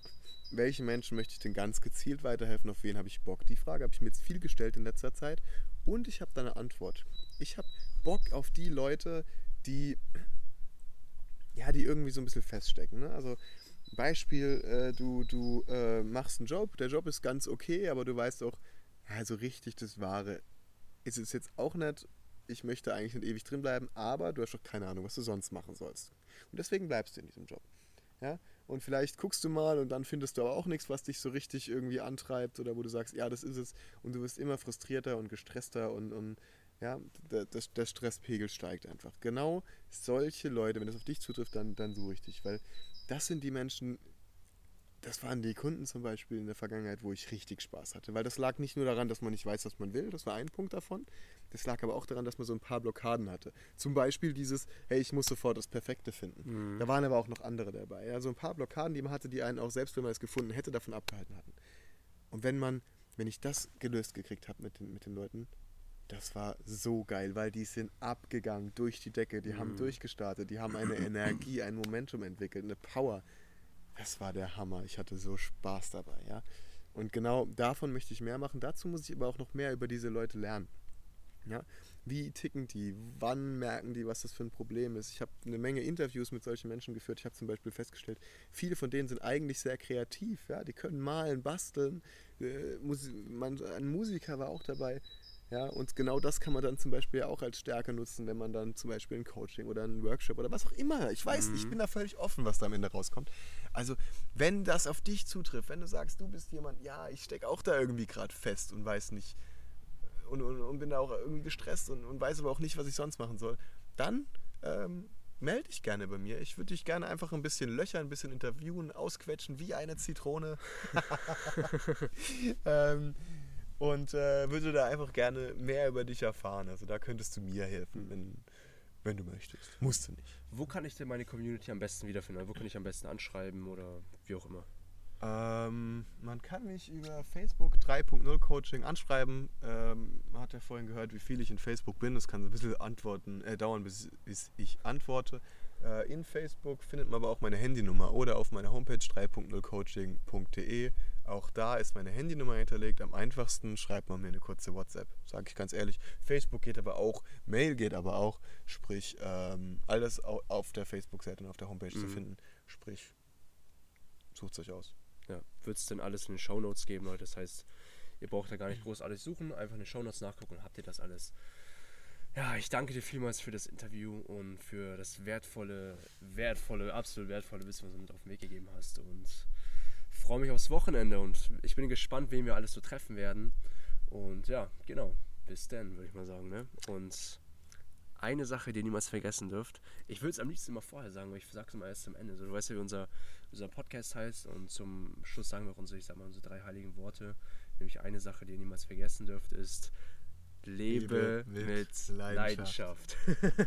[SPEAKER 2] welchen Menschen möchte ich denn ganz gezielt weiterhelfen, auf wen habe ich Bock. Die Frage habe ich mir jetzt viel gestellt in letzter Zeit und ich habe da eine Antwort. Ich habe Bock auf die Leute, die, ja, die irgendwie so ein bisschen feststecken. Ne? Also Beispiel, äh, du, du äh, machst einen Job, der Job ist ganz okay, aber du weißt auch, also richtig das Wahre ist es jetzt auch nicht, ich möchte eigentlich nicht ewig drin bleiben, aber du hast doch keine Ahnung, was du sonst machen sollst. Und deswegen bleibst du in diesem Job. Ja? Und vielleicht guckst du mal und dann findest du aber auch nichts, was dich so richtig irgendwie antreibt oder wo du sagst, ja, das ist es. Und du wirst immer frustrierter und gestresster und, und ja, der, der, Stresspegel steigt einfach. Genau solche Leute, wenn das auf dich zutrifft, dann, dann suche ich dich, weil das sind die Menschen, das waren die Kunden zum Beispiel in der Vergangenheit, wo ich richtig Spaß hatte. Weil das lag nicht nur daran, dass man nicht weiß, was man will, das war ein Punkt davon. Das lag aber auch daran, dass man so ein paar Blockaden hatte. Zum Beispiel dieses, hey, ich muss sofort das Perfekte finden. Mhm. Da waren aber auch noch andere dabei. So ein paar Blockaden, die man hatte, die einen auch selbst, wenn man es gefunden hätte, davon abgehalten hatten. Und wenn man, wenn ich das gelöst gekriegt habe mit den, mit den Leuten, das war so geil, weil die sind abgegangen durch die Decke, die mhm. haben durchgestartet, die haben eine Energie, ein Momentum entwickelt, eine Power das war der Hammer. Ich hatte so Spaß dabei, ja. Und genau davon möchte ich mehr machen. Dazu muss ich aber auch noch mehr über diese Leute lernen. Ja, wie ticken die? Wann merken die, was das für ein Problem ist? Ich habe eine Menge Interviews mit solchen Menschen geführt. Ich habe zum Beispiel festgestellt, viele von denen sind eigentlich sehr kreativ. Ja, die können malen, basteln. Äh, ein Musiker war auch dabei. Ja, und genau das kann man dann zum Beispiel auch als Stärke nutzen, wenn man dann zum Beispiel ein Coaching oder ein Workshop oder was auch immer. Ich weiß nicht, ich bin da völlig offen, was da am Ende rauskommt. Also, wenn das auf dich zutrifft, wenn du sagst, du bist jemand, ja, ich stecke auch da irgendwie gerade fest und weiß nicht und, und, und, bin da auch irgendwie gestresst und, und, weiß aber auch nicht, was ich sonst machen soll, dann ähm, melde dich gerne bei mir. Ich würde dich gerne einfach ein bisschen löchern, ein bisschen interviewen, ausquetschen wie eine Zitrone. ähm, und äh, würde da einfach gerne mehr über dich erfahren. Also da könntest du mir helfen, wenn, wenn du möchtest. Musst du nicht.
[SPEAKER 1] Wo kann ich denn meine Community am besten wiederfinden? Wo kann ich am besten anschreiben oder wie auch immer?
[SPEAKER 2] Ähm, man kann mich über Facebook 3.0 Coaching anschreiben. Ähm, man hat ja vorhin gehört, wie viel ich in Facebook bin. Das kann so ein bisschen antworten, äh, dauern, bis, bis ich antworte. Äh, in Facebook findet man aber auch meine Handynummer oder auf meiner Homepage 3.0coaching.de. Auch da ist meine Handynummer hinterlegt. Am einfachsten schreibt man mir eine kurze WhatsApp, sage ich ganz ehrlich. Facebook geht aber auch, Mail geht aber auch. Sprich, ähm, alles auf der Facebook-Seite und auf der Homepage mhm. zu finden. Sprich, sucht es euch aus.
[SPEAKER 1] Ja, wird es denn alles in den Shownotes geben, Leute. Das heißt, ihr braucht da gar nicht groß alles suchen, einfach in den Shownotes nachgucken und habt ihr das alles. Ja, ich danke dir vielmals für das Interview und für das wertvolle, wertvolle, absolut wertvolle Wissen, was du mit auf den Weg gegeben hast. Und freue mich aufs Wochenende und ich bin gespannt, wen wir alles so treffen werden. Und ja, genau. Bis dann, würde ich mal sagen. Ne? Und eine Sache, die ihr niemals vergessen dürft. Ich würde es am liebsten immer vorher sagen, aber ich sage es immer erst am Ende. So, du weißt ja, wie unser, unser Podcast heißt und zum Schluss sagen wir auch unsere, ich sag mal, unsere drei heiligen Worte. Nämlich eine Sache, die ihr niemals vergessen dürft, ist Lebe, Liebe mit, mit Leidenschaft. Leidenschaft.